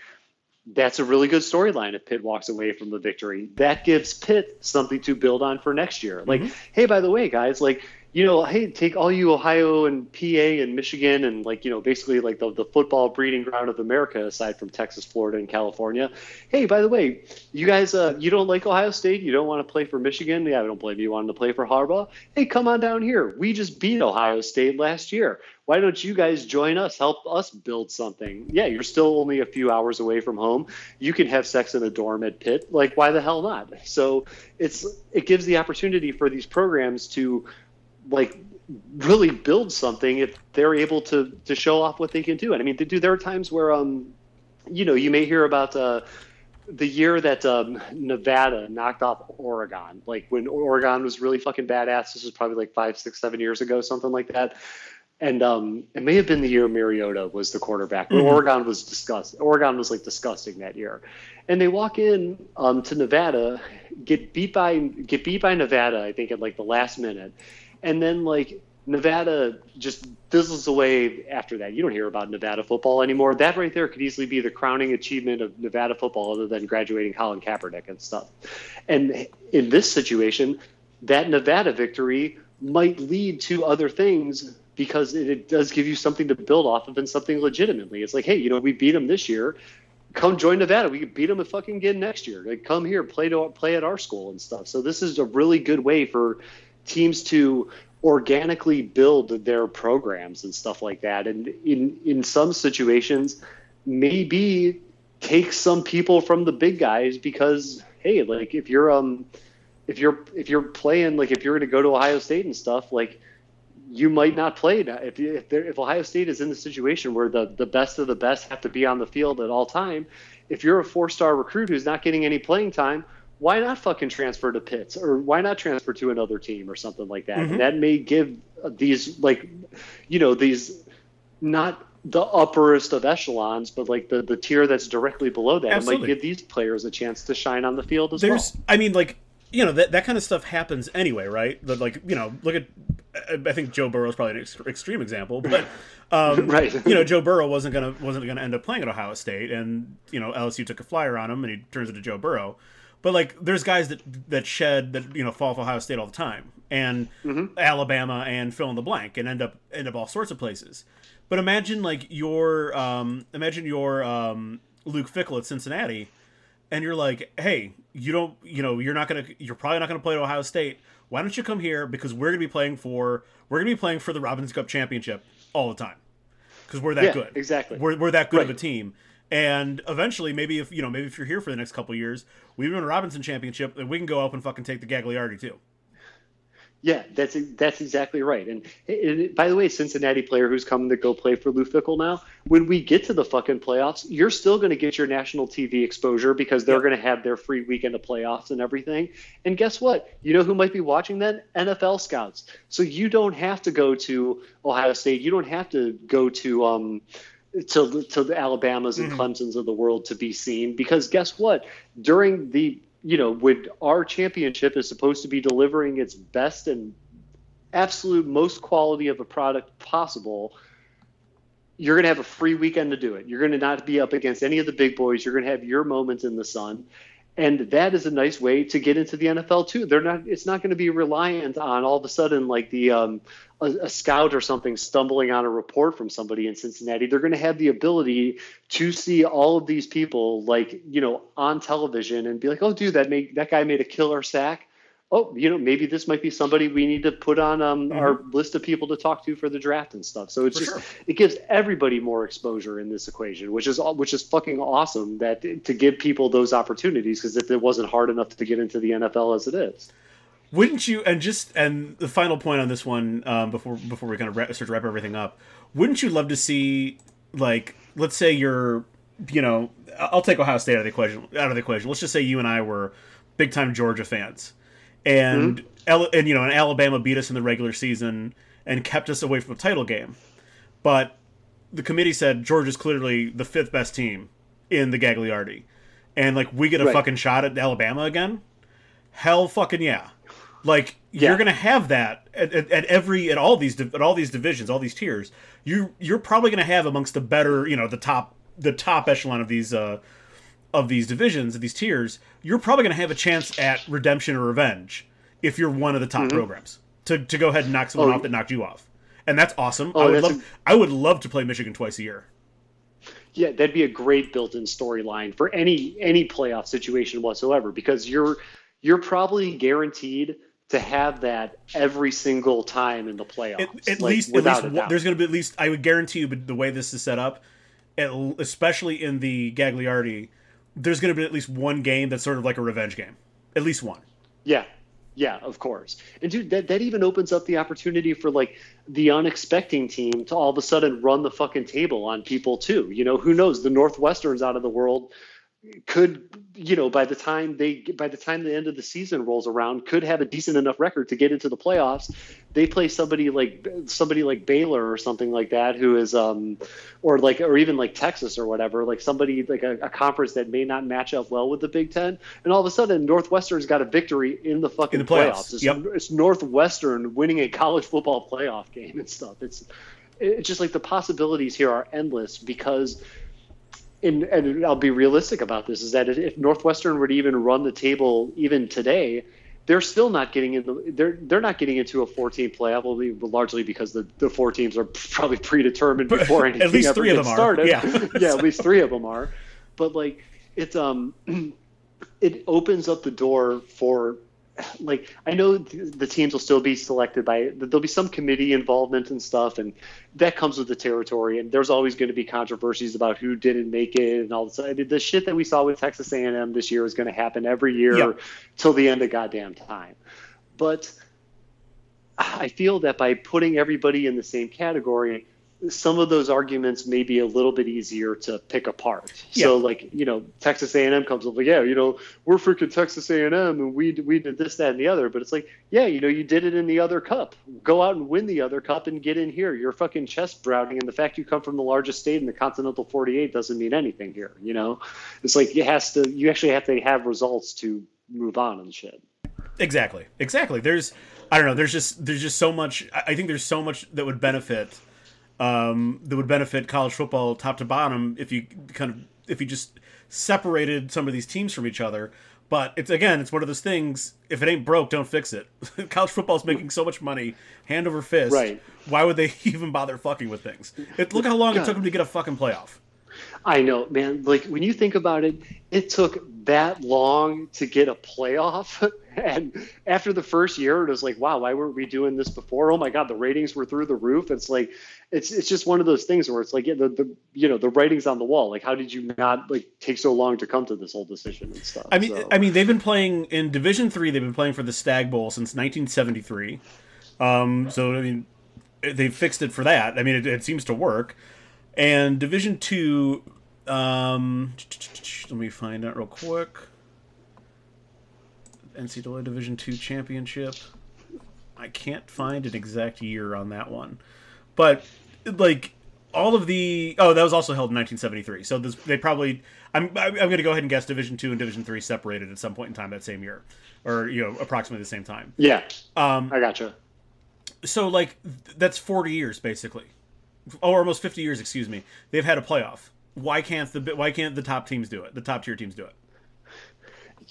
that's a really good storyline if Pitt walks away from the victory. That gives Pitt something to build on for next year. Like, mm-hmm. hey, by the way, guys, like you know, hey, take all you Ohio and PA and Michigan and like, you know, basically like the, the football breeding ground of America aside from Texas, Florida, and California. Hey, by the way, you guys, uh, you don't like Ohio State? You don't want to play for Michigan? Yeah, I don't blame you. You wanted to play for Harbaugh? Hey, come on down here. We just beat Ohio State last year. Why don't you guys join us? Help us build something. Yeah, you're still only a few hours away from home. You can have sex in a dorm at Pitt. Like, why the hell not? So it's it gives the opportunity for these programs to like really build something if they're able to to show off what they can do. And I mean, do there are times where um, you know, you may hear about uh, the year that um, Nevada knocked off Oregon, like when Oregon was really fucking badass. This was probably like five, six, seven years ago, something like that. And um, it may have been the year Mariota was the quarterback. Mm-hmm. Oregon was disgust. Oregon was like disgusting that year, and they walk in um, to Nevada, get beat by get beat by Nevada. I think at like the last minute, and then like Nevada just fizzles away after that. You don't hear about Nevada football anymore. That right there could easily be the crowning achievement of Nevada football, other than graduating Colin Kaepernick and stuff. And in this situation, that Nevada victory might lead to other things because it, it, does give you something to build off of and something legitimately. It's like, hey, you know, we beat them this year. Come join Nevada. We could beat them fucking again next year. Like, come here, play to play at our school and stuff. So this is a really good way for teams to organically build their programs and stuff like that. And in in some situations, maybe take some people from the big guys because hey, like if you're um if you're if you're playing like if you're going to go to Ohio State and stuff like you might not play if if, if Ohio State is in the situation where the the best of the best have to be on the field at all time. If you're a four star recruit who's not getting any playing time, why not fucking transfer to Pitts or why not transfer to another team or something like that? Mm-hmm. And that may give these like, you know, these not the upperest of echelons, but like the the tier that's directly below that. Absolutely. Might give these players a chance to shine on the field as There's, well. I mean, like you know that that kind of stuff happens anyway, right? The, like you know, look at I think Joe Burrow is probably an ex- extreme example, but (laughs) um, right, you know, Joe Burrow wasn't gonna wasn't gonna end up playing at Ohio State, and you know LSU took a flyer on him, and he turns into Joe Burrow. But like, there's guys that that shed that you know fall off Ohio State all the time, and mm-hmm. Alabama and fill in the blank, and end up end up all sorts of places. But imagine like your um, imagine your um, Luke Fickell at Cincinnati, and you're like, hey, you don't, you know, you're not gonna, you're probably not gonna play at Ohio State. Why don't you come here because we're gonna be playing for we're gonna be playing for the Robinson Cup championship all the time because we're that yeah, good. Exactly. We're we're that good right. of a team and eventually, maybe if you know, maybe if you're here for the next couple years, we win a Robinson Championship, and we can go up and fucking take the Gagliardi too. Yeah, that's that's exactly right. And, and, by the way, Cincinnati player who's coming to go play for Lou Fickell now, when we get to the fucking playoffs, you're still going to get your national TV exposure because they're going to have their free weekend of playoffs and everything. And guess what? You know who might be watching then? NFL scouts. So you don't have to go to Ohio State. You don't have to go to um, to to the Alabamas and mm-hmm. Clemson's of the world to be seen because guess what? During the you know when our championship is supposed to be delivering its best and absolute most quality of a product possible you're going to have a free weekend to do it. You're going to not be up against any of the big boys. You're going to have your moments in the sun and that is a nice way to get into the NFL too. They're not. It's not going to be reliant on all of a sudden like the um, a, a, scout or something stumbling on a report from somebody in Cincinnati. They're going to have the ability to see all of these people like you know on television and be like, oh, dude, that made that guy made a killer sack oh, you know, maybe this might be somebody we need to put on um, mm-hmm. our list of people to talk to for the draft and stuff. So it's for just sure. it gives everybody more exposure in this equation, which is which is fucking awesome. That to give people those opportunities because if it wasn't hard enough to get into the NFL as it is. Wouldn't you? And just and the final point on this one um, before before we kind of start to wrap everything up. Wouldn't you love to see like let's say you're you know I'll take Ohio State out of the equation out of the equation. Let's just say you and I were big time Georgia fans and mm-hmm. and you know, and Alabama beat us in the regular season and kept us away from a title game. But the committee said Georgia's clearly the fifth best team in the Gagliardi, and like we get a right. fucking shot at Alabama again. Hell, fucking yeah! Like yeah. you're gonna have that at, at, at, every at all these at all these divisions, all these tiers. You you're probably gonna have amongst the better, you know, the top the top echelon of these uh, of these divisions, of these tiers, you're probably going to have a chance at redemption or revenge if you're one of the top mm-hmm. programs to, to go ahead and knock someone oh, off that knocked you off. And that's awesome. Oh, I would love a... I would love to play Michigan twice a year. Yeah, that'd be a great built-in storyline for any any playoff situation whatsoever because you're you're probably guaranteed to have that every single time in the playoffs. At, at like, least, at least there's going to be at least I would guarantee you, but the way this is set up, especially in the Gagliardi, there's going to be at least one game that's sort of like a revenge game. At least one. Yeah. Yeah, of course. And dude, that, that even opens up the opportunity for like the unexpecting team to all of a sudden run the fucking table on people too. You know, who knows? The Northwesterns out of the world could you know by the time they by the time the end of the season rolls around could have a decent enough record to get into the playoffs they play somebody like somebody like Baylor or something like that who is um or like or even like Texas or whatever like somebody like a, a conference that may not match up well with the Big 10 and all of a sudden Northwestern's got a victory in the fucking in the playoffs, playoffs. It's, yep. it's Northwestern winning a college football playoff game and stuff it's it's just like the possibilities here are endless because and, and I'll be realistic about this, is that if Northwestern were to even run the table even today, they're still not getting in the they're they're not getting into a 14 playoff only largely because the, the four teams are (laughs) probably predetermined before (laughs) anything at least ever three of them started. are. Yeah, (laughs) yeah, at least three of them are. But like it's um (clears throat) it opens up the door for like I know the teams will still be selected by there'll be some committee involvement and stuff, and that comes with the territory. And there's always going to be controversies about who didn't make it and all this. I mean, the shit that we saw with Texas A&M this year is going to happen every year Yep. till the end of goddamn time. But I feel that by putting everybody in the same category, some of those arguments may be a little bit easier to pick apart. Yeah. So, like you know, Texas A&M comes up like, yeah, you know, we're freaking Texas A&M, and we we did this, that, and the other. But it's like, yeah, you know, you did it in the other cup. Go out and win the other cup and get in here. You're fucking chest browning, and the fact you come from the largest state in the continental 48 doesn't mean anything here. You know, it's like it has to. You actually have to have results to move on and shit. Exactly. Exactly. There's I don't know, there's just there's just so much I think there's so much that would benefit um that would benefit college football top to bottom if you kind of if you just separated some of these teams from each other. But it's again, it's one of those things. If it ain't broke, don't fix it. (laughs) College football's making so much money, hand over fist. Right. Why would they (laughs) even bother fucking with things? It, look how long it took them to get a fucking playoff. I know, man. Like when you think about it, it took that long to get a playoff, (laughs) (laughs) and after the first year, it was like, wow, why weren't we doing this before? Oh my god, the ratings were through the roof. It's like, it's it's just one of those things where it's like, yeah, the, the you know the writing's on the wall. Like, how did you not like take so long to come to this whole decision and stuff? I mean, So- I mean, they've been playing in Division Three. They've been playing for the Stagg Bowl since 1973. Um, so I mean, they fixed it for that. I mean, it, it seems to work. And Division Two, um, let me find out real quick. NCAA Division Two championship. I can't find an exact year on that one, but like all of the oh that was also held in 1973 so this, they probably i'm i'm going to go ahead and guess division 2 and division 3 separated at some point in time that same year. Or you know approximately the same time. Yeah, um I gotcha. so like that's 40 years basically. Or almost 50 years excuse me. They've had a playoff. Why can't the why can't the top teams do it? The top tier teams do it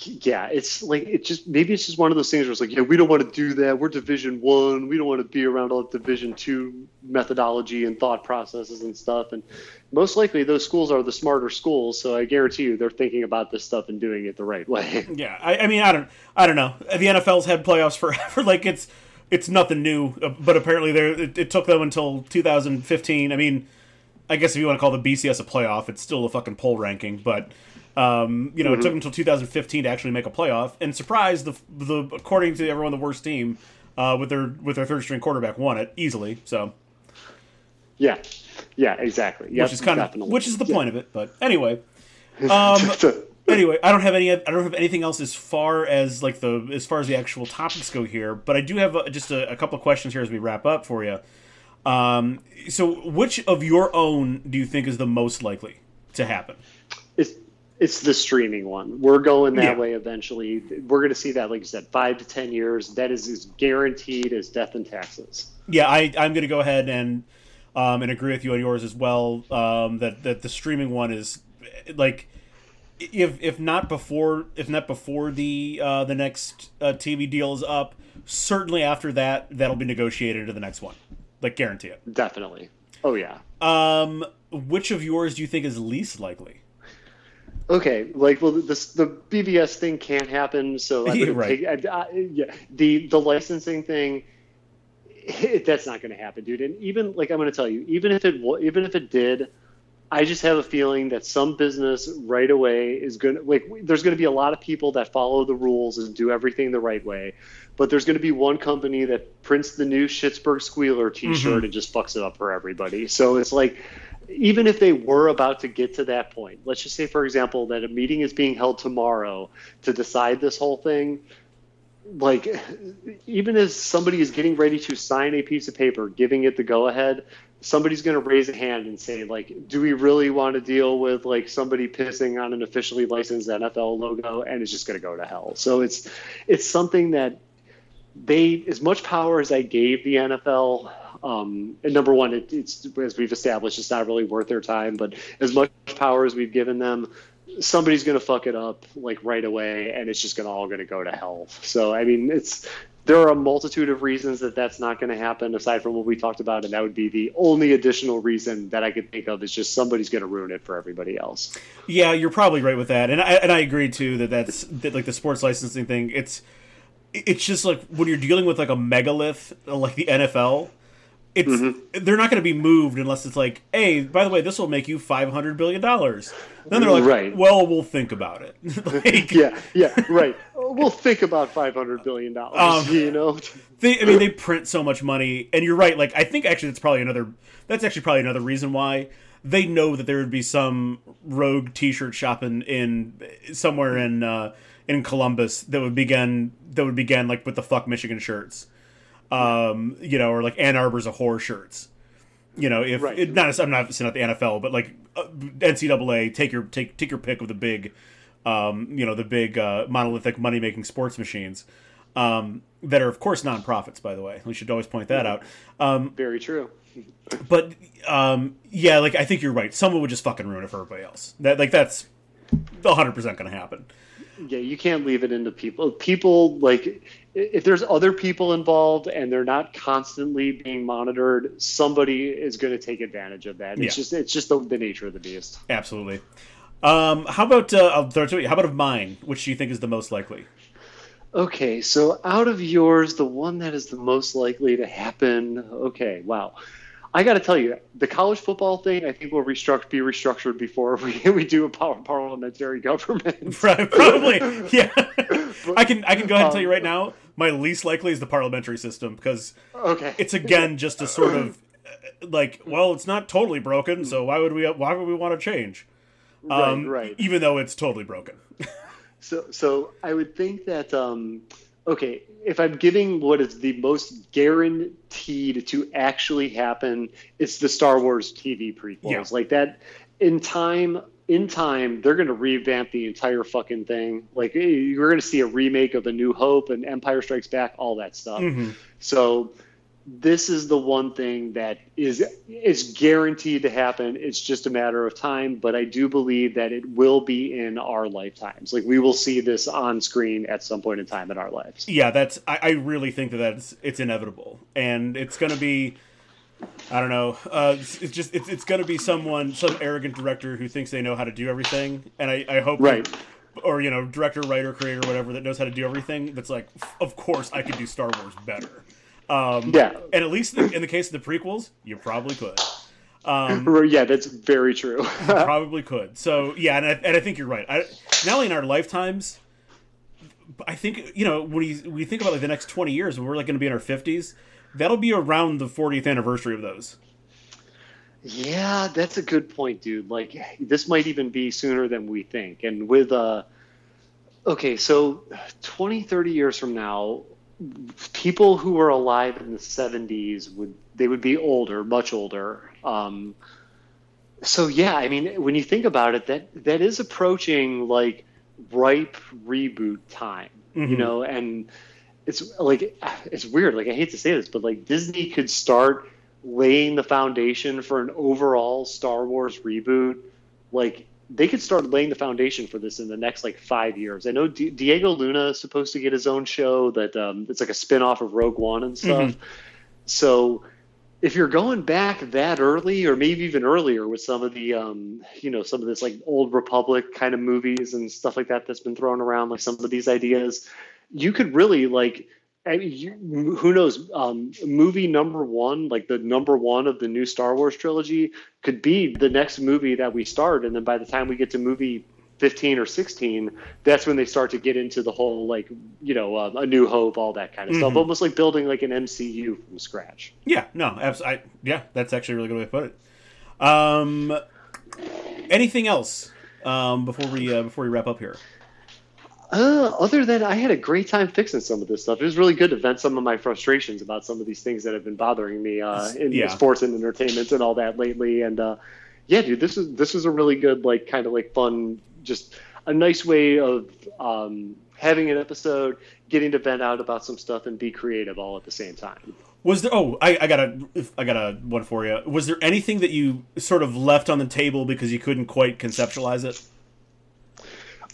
yeah, it's like it just maybe it's just one of those things where it's like, yeah, we don't want to do that. We're Division One. We don't want to be around all the Division Two methodology and thought processes and stuff. And most likely, those schools are the smarter schools. So I guarantee you, they're thinking about this stuff and doing it the right way. (laughs) Yeah, I, I mean, I don't, I don't know. The NFL's had playoffs forever. (laughs) like it's, it's nothing new. But apparently, there it, it took them until 2015. I mean, I guess if you want to call the BCS a playoff, it's still a fucking poll ranking. But um, you know, it took them until 2015 to actually make a playoff. And surprise, the the according to everyone, the worst team uh, with their with their third string quarterback won it easily. So yeah, yeah, exactly. Yep, which is kind definitely. of which is the Yeah. point of it. But anyway. (laughs) Um, anyway, I don't have any. I don't have anything else as far as like the as far as the actual topics go here. But I do have a, just a, a couple of questions here as we wrap up for you. Um, so, which of your own do you think is the most likely to happen? It's the streaming one. We're going that Yeah. way eventually. We're going to see that, like you said, five to ten years. That is as guaranteed as death and taxes. Yeah, I, I'm going to go ahead and um, and agree with you on yours as well. Um, that that the streaming one is like if if not before if not before the uh, the next uh, TV deal is up, certainly after that that'll be negotiated into the next one. Like guarantee it. Definitely. Oh yeah. Um, which of yours do you think is least likely? Okay, like well, this the BVS thing can't happen. So (laughs) right. take, I, I, yeah, the the licensing thing, that's not going to happen, dude. And even like I'm going to tell you, even if it even if it did, I just have a feeling that some business right away is going to like. There's going to be a lot of people that follow the rules and do everything the right way, but there's going to be one company that prints the new Schittsburg Squealer T-shirt mm-hmm. and just fucks it up for everybody. So it's like even if they were about to get to that point, let's just say, for example, that a meeting is being held tomorrow to decide this whole thing. Like, even as somebody is getting ready to sign a piece of paper, giving it the go ahead, somebody's going to raise a hand and say, like, do we really want to deal with like somebody pissing on an officially licensed NFL logo? And it's just going to go to hell. So it's it's something that they as much power as I gave the NFL. Um, and number one, it, it's as we've established, it's not really worth their time. But as much power as we've given them, somebody's going to fuck it up like right away, and it's just going to all going to go to hell. So I mean, it's there are a multitude of reasons that that's not going to happen aside from what we talked about, and that would be the only additional reason that I could think of is just somebody's going to ruin it for everybody else. Yeah, you're probably right with that, and I and I agree too that that's that, like the sports licensing thing. It's it's just like when you're dealing with like a megalith like the NFL it's mm-hmm. they're not going to be moved unless it's like, hey, by the way, this will make you five hundred billion dollars. Then they're like, right. well, we'll think about it. (laughs) like, yeah, yeah, right. We'll think about five hundred billion dollars. Um, you know, they, I mean, they print so much money, and you're right. Like, I think actually that's probably another. That's actually probably another reason why they know that there would be some rogue T-shirt shop in, in somewhere in uh, in Columbus that would begin that would begin like with the fuck Michigan shirts um, you know, or like Ann Arbor's a whore shirts. You know, if right. it, not, I'm not saying not the NFL, but like uh, NCAA, take your take take your pick of the big, um, you know, the big uh, monolithic money making sports machines. Um, that are of course nonprofits, by the way. We should always point that out. Um, Very true. but um, yeah, like I think you're right. Someone would just fucking ruin it for everybody else. That like that's 100 percent going to happen. Yeah, you can't leave it into people. People like if there's other people involved and they're not constantly being monitored, somebody is going to take advantage of that. It's yeah. just it's just the, the, nature of the beast. Absolutely. Um, how about uh, I'll throw it to you. How about of mine? Which do you think is the most likely? Okay, so out of yours, the one that is the most likely to happen. Okay, wow. I got to tell you, the college football thing, I think will restruct, be restructured before (laughs) we, we do a power, parliamentary (laughs) government. (laughs) Right, probably, yeah. I can I can go ahead and tell you right now, my least likely is the parliamentary system because okay, it's again just a sort of like, well, it's not totally broken, so why would we why would we want to change? Um, right, right. Even though it's totally broken. so so I would think that um, okay, if I'm giving what is the most guaranteed to actually happen, it's the Star Wars TV prequels. Yeah. Like that in time in time they're going to revamp the entire fucking thing. Like you're going to see a remake of A New Hope and Empire Strikes Back, all that stuff. Mm-hmm. So this is the one thing that is is guaranteed to happen. It's just a matter of time, but I do believe that it will be in our lifetimes. Like we will see this on screen at some point in time in our lives. Yeah, that's. I, I really think that that's it's inevitable, and it's going to be. I don't know. Uh, it's, it's, just it's, it's going to be someone, some arrogant director who thinks they know how to do everything, and I, I hope right. That, or you know, director, writer, creator, whatever that knows how to do everything. That's like, of course, I could do Star Wars better. Um, yeah, and at least in the case of the prequels, you probably could. Um, (laughs) yeah, that's very true. (laughs) probably could. So yeah, and I, and I think you're right. I, not only in our lifetimes, I think you know when you think about like the next twenty years, when we're like going to be in our fifties, that'll be around the 40th anniversary of those. Yeah, that's a good point, dude. Like this might even be sooner than we think. And with uh okay, so 20 30 years from now, people who were alive in the 70s would they would be older much older um, so yeah i mean when you think about it that that is approaching like ripe reboot time mm-hmm. you know and it's like it's weird like i hate to say this but like disney could start laying the foundation for an overall star wars reboot like they could start laying the foundation for this in the next like five years. I know D- Diego Luna is supposed to get his own show that um, it's like a spinoff of Rogue One and stuff. Mm-hmm. So if you're going back that early, or maybe even earlier, with some of the um, you know some of this like old Republic kind of movies and stuff like that that's been thrown around, like some of these ideas, you could really like I mean, you, who knows? Um, movie number one, like the number one of the new Star Wars trilogy, could be the next movie that we start, and then by the time we get to movie 15 or 16 that's when they start to get into the whole like you know uh, a new hope all that kind of mm-hmm. stuff almost like building like an mcu from scratch yeah no absolutely yeah that's actually a really good way to put it um anything else um before we uh, before we wrap up here uh, other than I had a great time fixing some of this stuff. It was really good to vent some of my frustrations about some of these things that have been bothering me uh, in yeah. sports and entertainment and all that lately. And uh, yeah, dude, this is this is a really good, like, kind of like fun, just a nice way of um, having an episode, getting to vent out about some stuff and be creative all at the same time. Was there? Oh, I, I got a, I got a one for you. Was there anything that you sort of left on the table because you couldn't quite conceptualize it?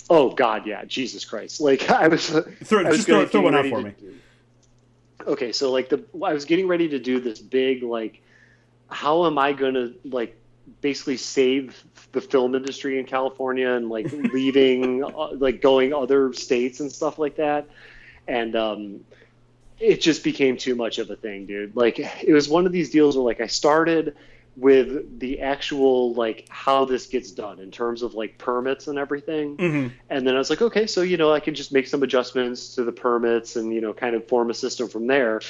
Oh God, yeah, Jesus Christ! Like (laughs) I was, throw, I was just throw, throw one out for me. do- okay, so like the I was getting ready to do this big like, how am I gonna like basically save the film industry in California and like (laughs) leaving uh, like going other states and stuff like that, and um, it just became too much of a thing, dude. Like it was one of these deals where like I started with the actual like how this gets done in terms of like permits and everything. hmm And then I was like, okay, so you know, I can just make some adjustments to the permits and you know, kind of form a system from there.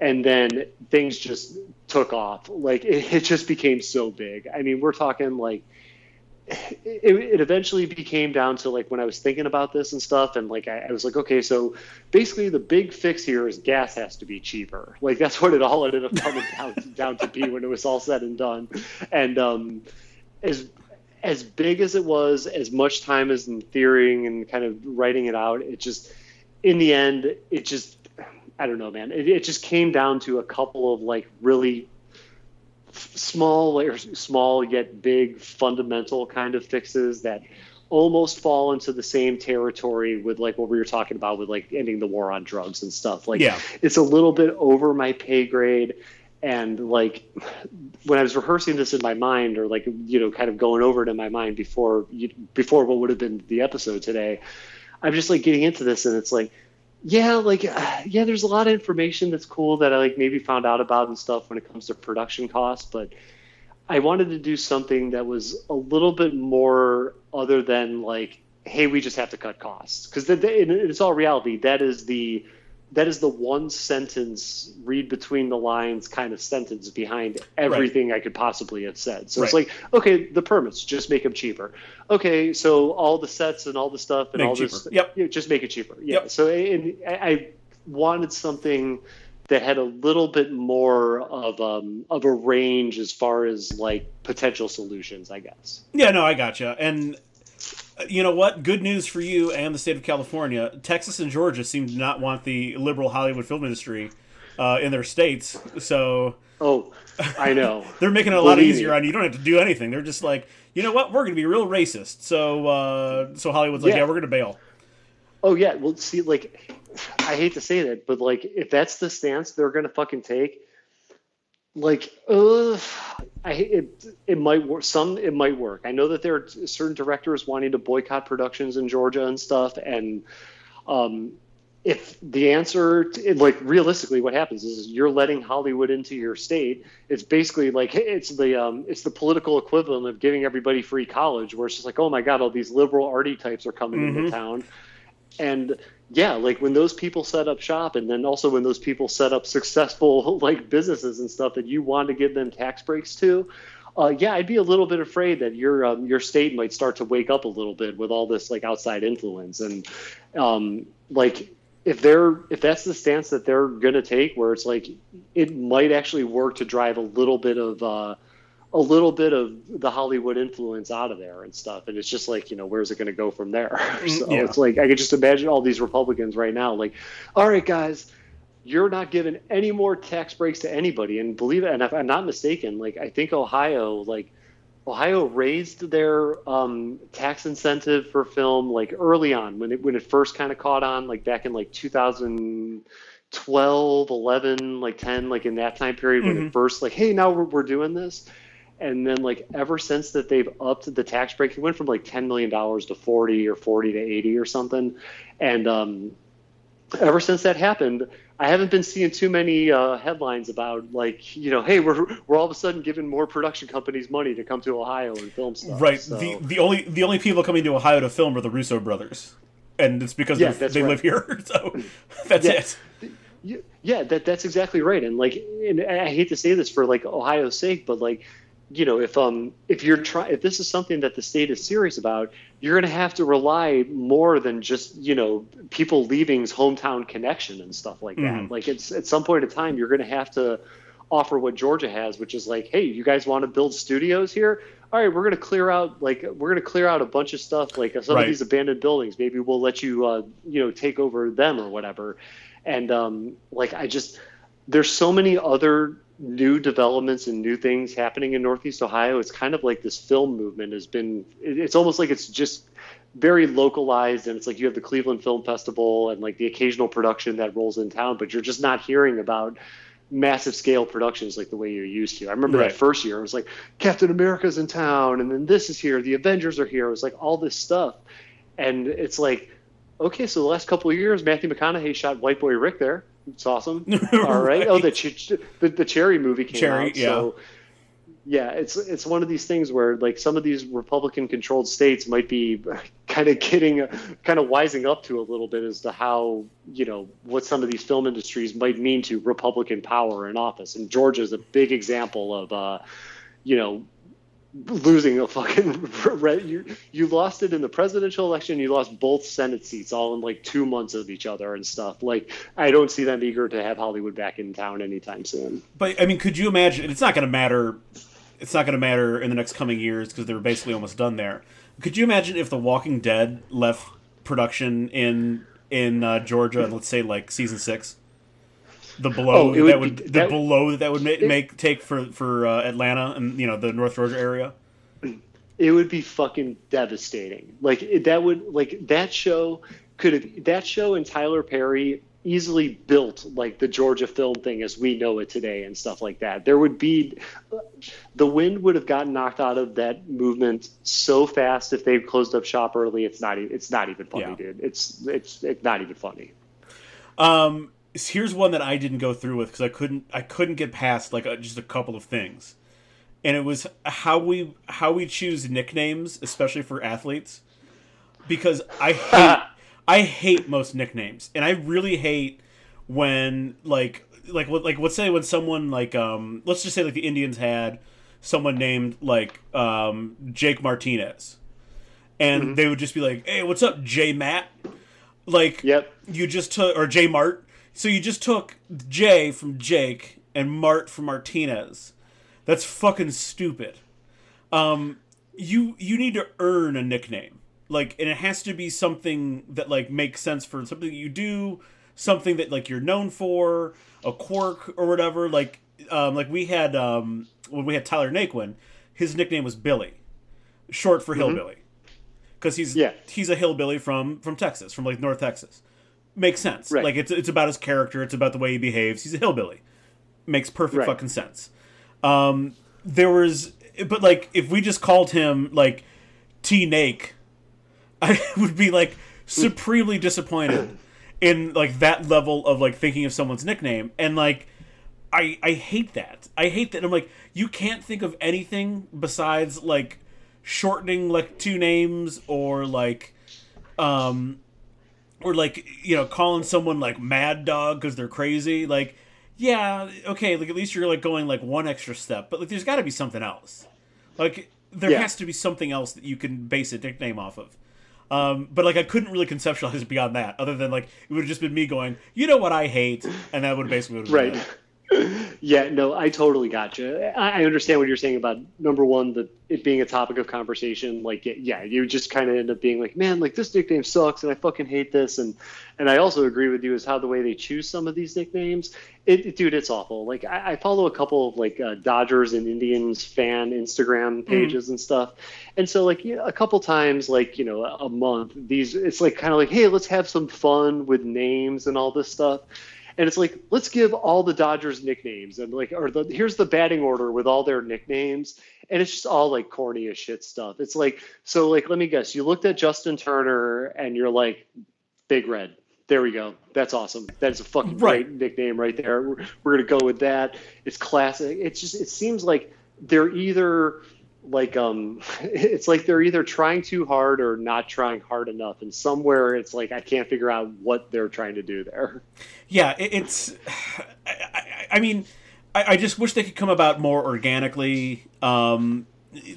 And then things just took off. Like it, it just became so big. I mean, we're talking like it, it eventually became down to like when I was thinking about this and stuff, and like I, I was like, okay, so basically the big fix here is gas has to be cheaper. Like that's what it all ended up coming (laughs) down down to be when it was all said and done. And um, as as big as it was, as much time as in theorying and kind of writing it out, it just in the end, it just I don't know, man. It, it just came down to a couple of like really small or small yet big fundamental kind of fixes that almost fall into the same territory with like what we were talking about with like ending the war on drugs and stuff like Yeah. it's a little bit over my pay grade and like when i was rehearsing this in my mind or like you know kind of going over it in my mind before before what would have been the episode today i'm just like getting into this and it's like yeah like uh, (sighs) yeah there's a lot of information that's cool that i like maybe found out about and stuff when it comes to production costs but i wanted to do something that was a little bit more other than like hey we just have to cut costs. Because it's all reality. That is the that is the one sentence read between the lines kind of sentence behind everything I could possibly have said. So it's like, okay, the permits, just make them cheaper. Okay, so all the sets and all the stuff and Make all this. Yep. yeah, just make it cheaper. Yeah. Yep. So and I wanted something that had a little bit more of um of a range as far as like potential solutions, I guess. Yeah, no, I gotcha. And you know what? Good news for you and the state of California. Texas and Georgia seem to not want the liberal Hollywood film industry uh, in their states, so Oh, I know. (laughs) they're making it a lot easier me. on you. You don't have to do anything. They're just like, you know what? We're going to be real racist. So, uh, so Hollywood's like, Yeah. yeah, we're going to bail. Oh yeah, well see like I hate to say that, but like if that's the stance they're gonna fucking take, like uh I it it might work some it might work. I know that there are certain directors wanting to boycott productions in Georgia and stuff and um if the answer to, like realistically what happens is you're letting hollywood into your state it's basically like it's the um, it's the political equivalent of giving everybody free college where it's just like oh my god all these liberal arty types are coming into Mhm. town and yeah like when those people set up shop and then also when those people set up successful (laughs) like businesses and stuff that you want to give them tax breaks to uh, yeah i'd be a little bit afraid that your um, your state might start to wake up a little bit with all this like outside influence. And um, like if they're if that's the stance that they're going to take where it's like it might actually work to drive a little bit of uh, a little bit of the Hollywood influence out of there and stuff. And it's just like, you know, where's it going to go from there? (laughs) so Mm, yeah. it's like, I could just imagine all these Republicans right now, like, all right, guys, you're not giving any more tax breaks to anybody. And believe it, and if I'm not mistaken, like, I think Ohio, like, Ohio raised their um, tax incentive for film like early on when it when it first kind of caught on, like back in like 2012, 11, like 10, like in that time period when Mhm. it first like, hey, now we're, we're doing this. And then like ever since that they've upped the tax break, it went from like $10 million to 40 or 40 to 80 or something. And um, ever since that happened, I haven't been seeing too many uh, headlines about like you know, hey, we're we're all of a sudden giving more production companies money to come to Ohio and film stuff. Right. So, The the only the only people coming to Ohio to film are the Russo brothers, and it's because Yeah, they right. live here. (laughs) So (laughs) that's Yeah. it. Yeah, that that's exactly right. And like, and I hate to say this for like Ohio's sake, but like, you know, if um if you're trying if this is something that the state is serious about, you're going to have to rely more than just you know people leaving's hometown connection and stuff like that. Mhm. Like it's at some point in time, you're going to have to offer what Georgia has, which is like, hey, you guys want to build studios here? All right, we're going to clear out like we're going to clear out a bunch of stuff like some Right. of these abandoned buildings. Maybe we'll let you uh, you know take over them or whatever. And um, like I just there's so many other new developments and new things happening in Northeast Ohio. It's kind of like this film movement has been. It's almost like it's just very localized and it's like you have the Cleveland Film Festival and like the occasional production that rolls in town, but you're just not hearing about massive scale productions like the way you're used to. I remember Right. that first year, it was like Captain America's in town, and then this is here, the Avengers are here. It was like all this stuff, and it's like, okay, so the last couple of years, Matthew McConaughey shot White Boy Rick there. It's awesome. (laughs) All right. Oh, the, ch- the the Cherry movie came Cherry, out. yeah. So yeah, it's it's one of these things where like some of these Republican controlled states might be (laughs) kind of getting kind of wising up to a little bit as to how you know what some of these film industries might mean to Republican power in office. And Georgia is a big example of uh, you know losing a fucking (laughs) re- you you lost it in the presidential election you lost both senate seats all in like two months of each other and stuff like i don't see them eager to have hollywood back in town anytime soon But I mean, could you imagine? It's not going to matter. It's not going to matter in the next coming years because they're basically almost done there. Could you imagine if The Walking Dead left production in in uh, Georgia, let's say like season six? The blow Oh, it would that would be- the that- blow that would make, make take for for uh, Atlanta and you know the North Georgia area. it would be fucking devastating. Like it- that would like that show could have that show and Tyler Perry easily built like the Georgia film thing as we know it today and stuff like that. There would be the wind would have gotten knocked out of that movement so fast if they closed up shop early. It's not. It's not even funny, Yeah. dude. It's it's it's not even funny. Um, here's one that I didn't go through with because I couldn't I couldn't get past like a, just a couple of things, and it was how we how we choose nicknames, especially for athletes, because I hate (laughs) I hate most nicknames, and I really hate when like like what like let's say when someone like um let's just say like the Indians had someone named like um Jake Martinez, and they would just be like, "Hey, what's up, J Matt?" Like Yep. you just took or J Mart. So you just took J from Jake and Mart from Martinez. That's fucking stupid. Um, you you need to earn a nickname, like, and it has to be something that like makes sense for something that you do, something that like you're known for, a quirk or whatever. Like, um, like we had um when we had Tyler Naquin, his nickname was Billy, short for hillbilly, because he's Yeah. he's a hillbilly from from Texas, from like North Texas. Makes sense. Right. Like it's it's about his character. It's about the way he behaves. He's a hillbilly. Makes perfect Right. fucking sense. Um, there was, but like if we just called him like T Nake, (laughs) I would be like supremely disappointed in like that level of like thinking of someone's nickname and like I I hate that. I hate that. I'm like you can't think of anything besides like shortening like two names or like um or like you know calling someone like mad dog because they're crazy like yeah okay like at least you're like going like one extra step but like there's got to be something else like there Yeah. has to be something else that you can base a nickname off of um, but like I couldn't really conceptualize it beyond that, other than like it would have just been me going, you know what I hate, and that would basically would have been Right. (laughs) Yeah, no, I totally got you. I understand what you're saying about number one, the it being a topic of conversation. Like, yeah, you just kind of end up being like, man, like this nickname sucks, and I fucking hate this. And and I also agree with you is how the way they choose some of these nicknames, it, it- dude, it's awful. Like, I, I follow a couple of like uh, Dodgers and Indians fan Instagram pages and stuff, and so like yeah, a couple times, like you know, a, a month, these it's like kind of like, hey, let's have some fun with names and all this stuff and it's like let's give all the Dodgers nicknames and like or the here's the batting order with all their nicknames and it's just all like corny as shit stuff. It's like so like let me guess you looked at Justin Turner and you're like Big Red. There we go. That's awesome. That's a fucking Right. great nickname right there. We're, we're gonna go with that. It's classic. It's just it seems like they're either like um (laughs) it's like they're either trying too hard or not trying hard enough and somewhere it's like i can't figure out what they're trying to do there Yeah, it, it's. (sighs) I, I, I mean, I, I just wish they could come about more organically. Um,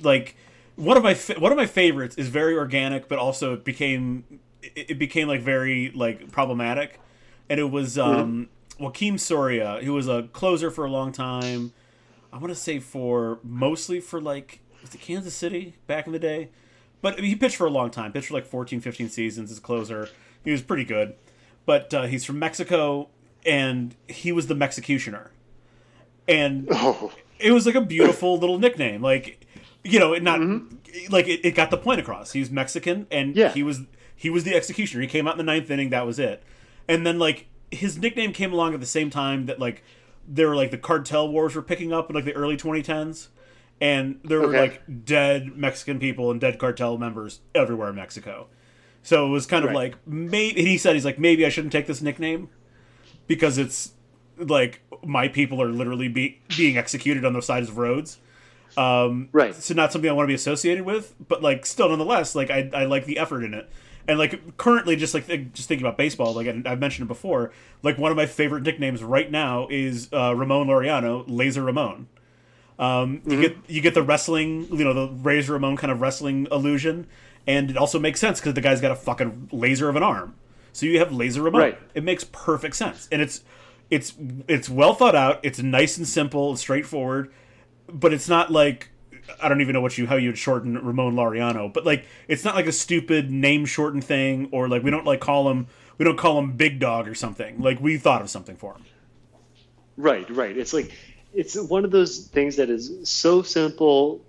like one of my fa- one of my favorites is very organic, but also it became it, it became like very like problematic, and it was um, Joakim Soria, who was a closer for a long time. I want to say for mostly for like was it Kansas City back in the day, but I mean, he pitched for a long time. Pitched for like 14, 15 seasons as closer. He was pretty good, but uh, he's from Mexico, and he was the Mexicutioner, and (laughs) oh it was like a beautiful little nickname. Like you know, it not like it, it got the point across. He's Mexican, and Yeah. he was he was the executioner. He came out in the ninth inning. That was it. And then like his nickname came along at the same time that like there were like the cartel wars were picking up in like the early 2010s, and there were Okay. like dead Mexican people and dead cartel members everywhere in Mexico. So it was kind of Right. like maybe he said he's like maybe I shouldn't take this nickname because it's like my people are literally be, being executed on the sides of roads. Um, Right. So not something I want to be associated with, but like still nonetheless, like I, I like the effort in it. And like currently, just like th- just thinking about baseball, like and I've mentioned it before, like one of my favorite nicknames right now is uh, Ramon Laureano, Laser Ramon. Um, you get you get the wrestling, you know, the Razor Ramon kind of wrestling illusion, and it also makes sense because the guy's got a fucking laser of an arm. So you have Laser Ramon. Right. It makes perfect sense, and it's it's it's well thought out. It's nice and simple and straightforward, but it's not like I don't even know what you how you'd shorten Ramon Laureano, but like it's not like a stupid name shortened thing or like we don't like call him we don't call him Big Dog or something. Like we thought of something for him. Right, right. It's like it's one of those things that is so simple,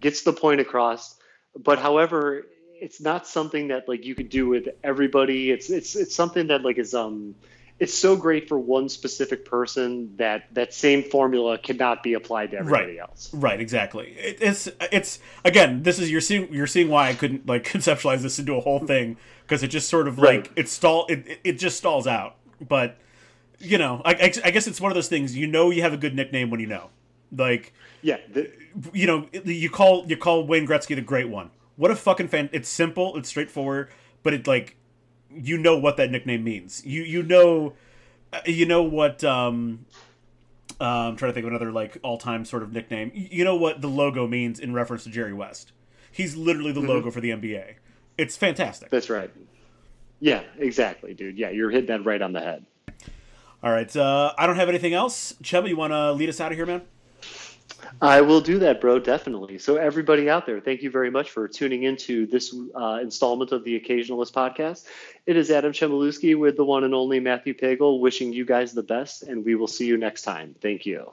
gets the point across, but however, it's not something that like you could do with everybody. It's it's it's something that like is um it's so great for one specific person that that same formula cannot be applied to everybody Right. else. Right, exactly. It, it's it's again. This is you're seeing you're seeing why I couldn't like (laughs) conceptualize this into a whole thing because it just sort of like Right. it stall it- it just stalls out. But you know, I, I, I guess it's one of those things. You know, you have a good nickname when you know. Like Yeah, the, you know, you call you call Wayne Gretzky the Great One. What a fucking fan! It's simple, it's straightforward, but it like you know what that nickname means. You you know uh, you know what um uh, I'm trying to think of another like all-time sort of nickname. You know what the logo means in reference to Jerry West. He's literally the logo for the NBA. It's fantastic. that's right. Yeah, exactly, dude. Yeah, you're hitting that right on the head. All right, uh, I don't have anything else. Chubba, you want to lead us out of here, man? I will do that, bro, definitely. So, everybody out there, thank you very much for tuning into this uh, installment of the Occasionalist podcast. It is Adam Chemiluski with the one and only Matthew Pagel wishing you guys the best, and we will see you next time. Thank you.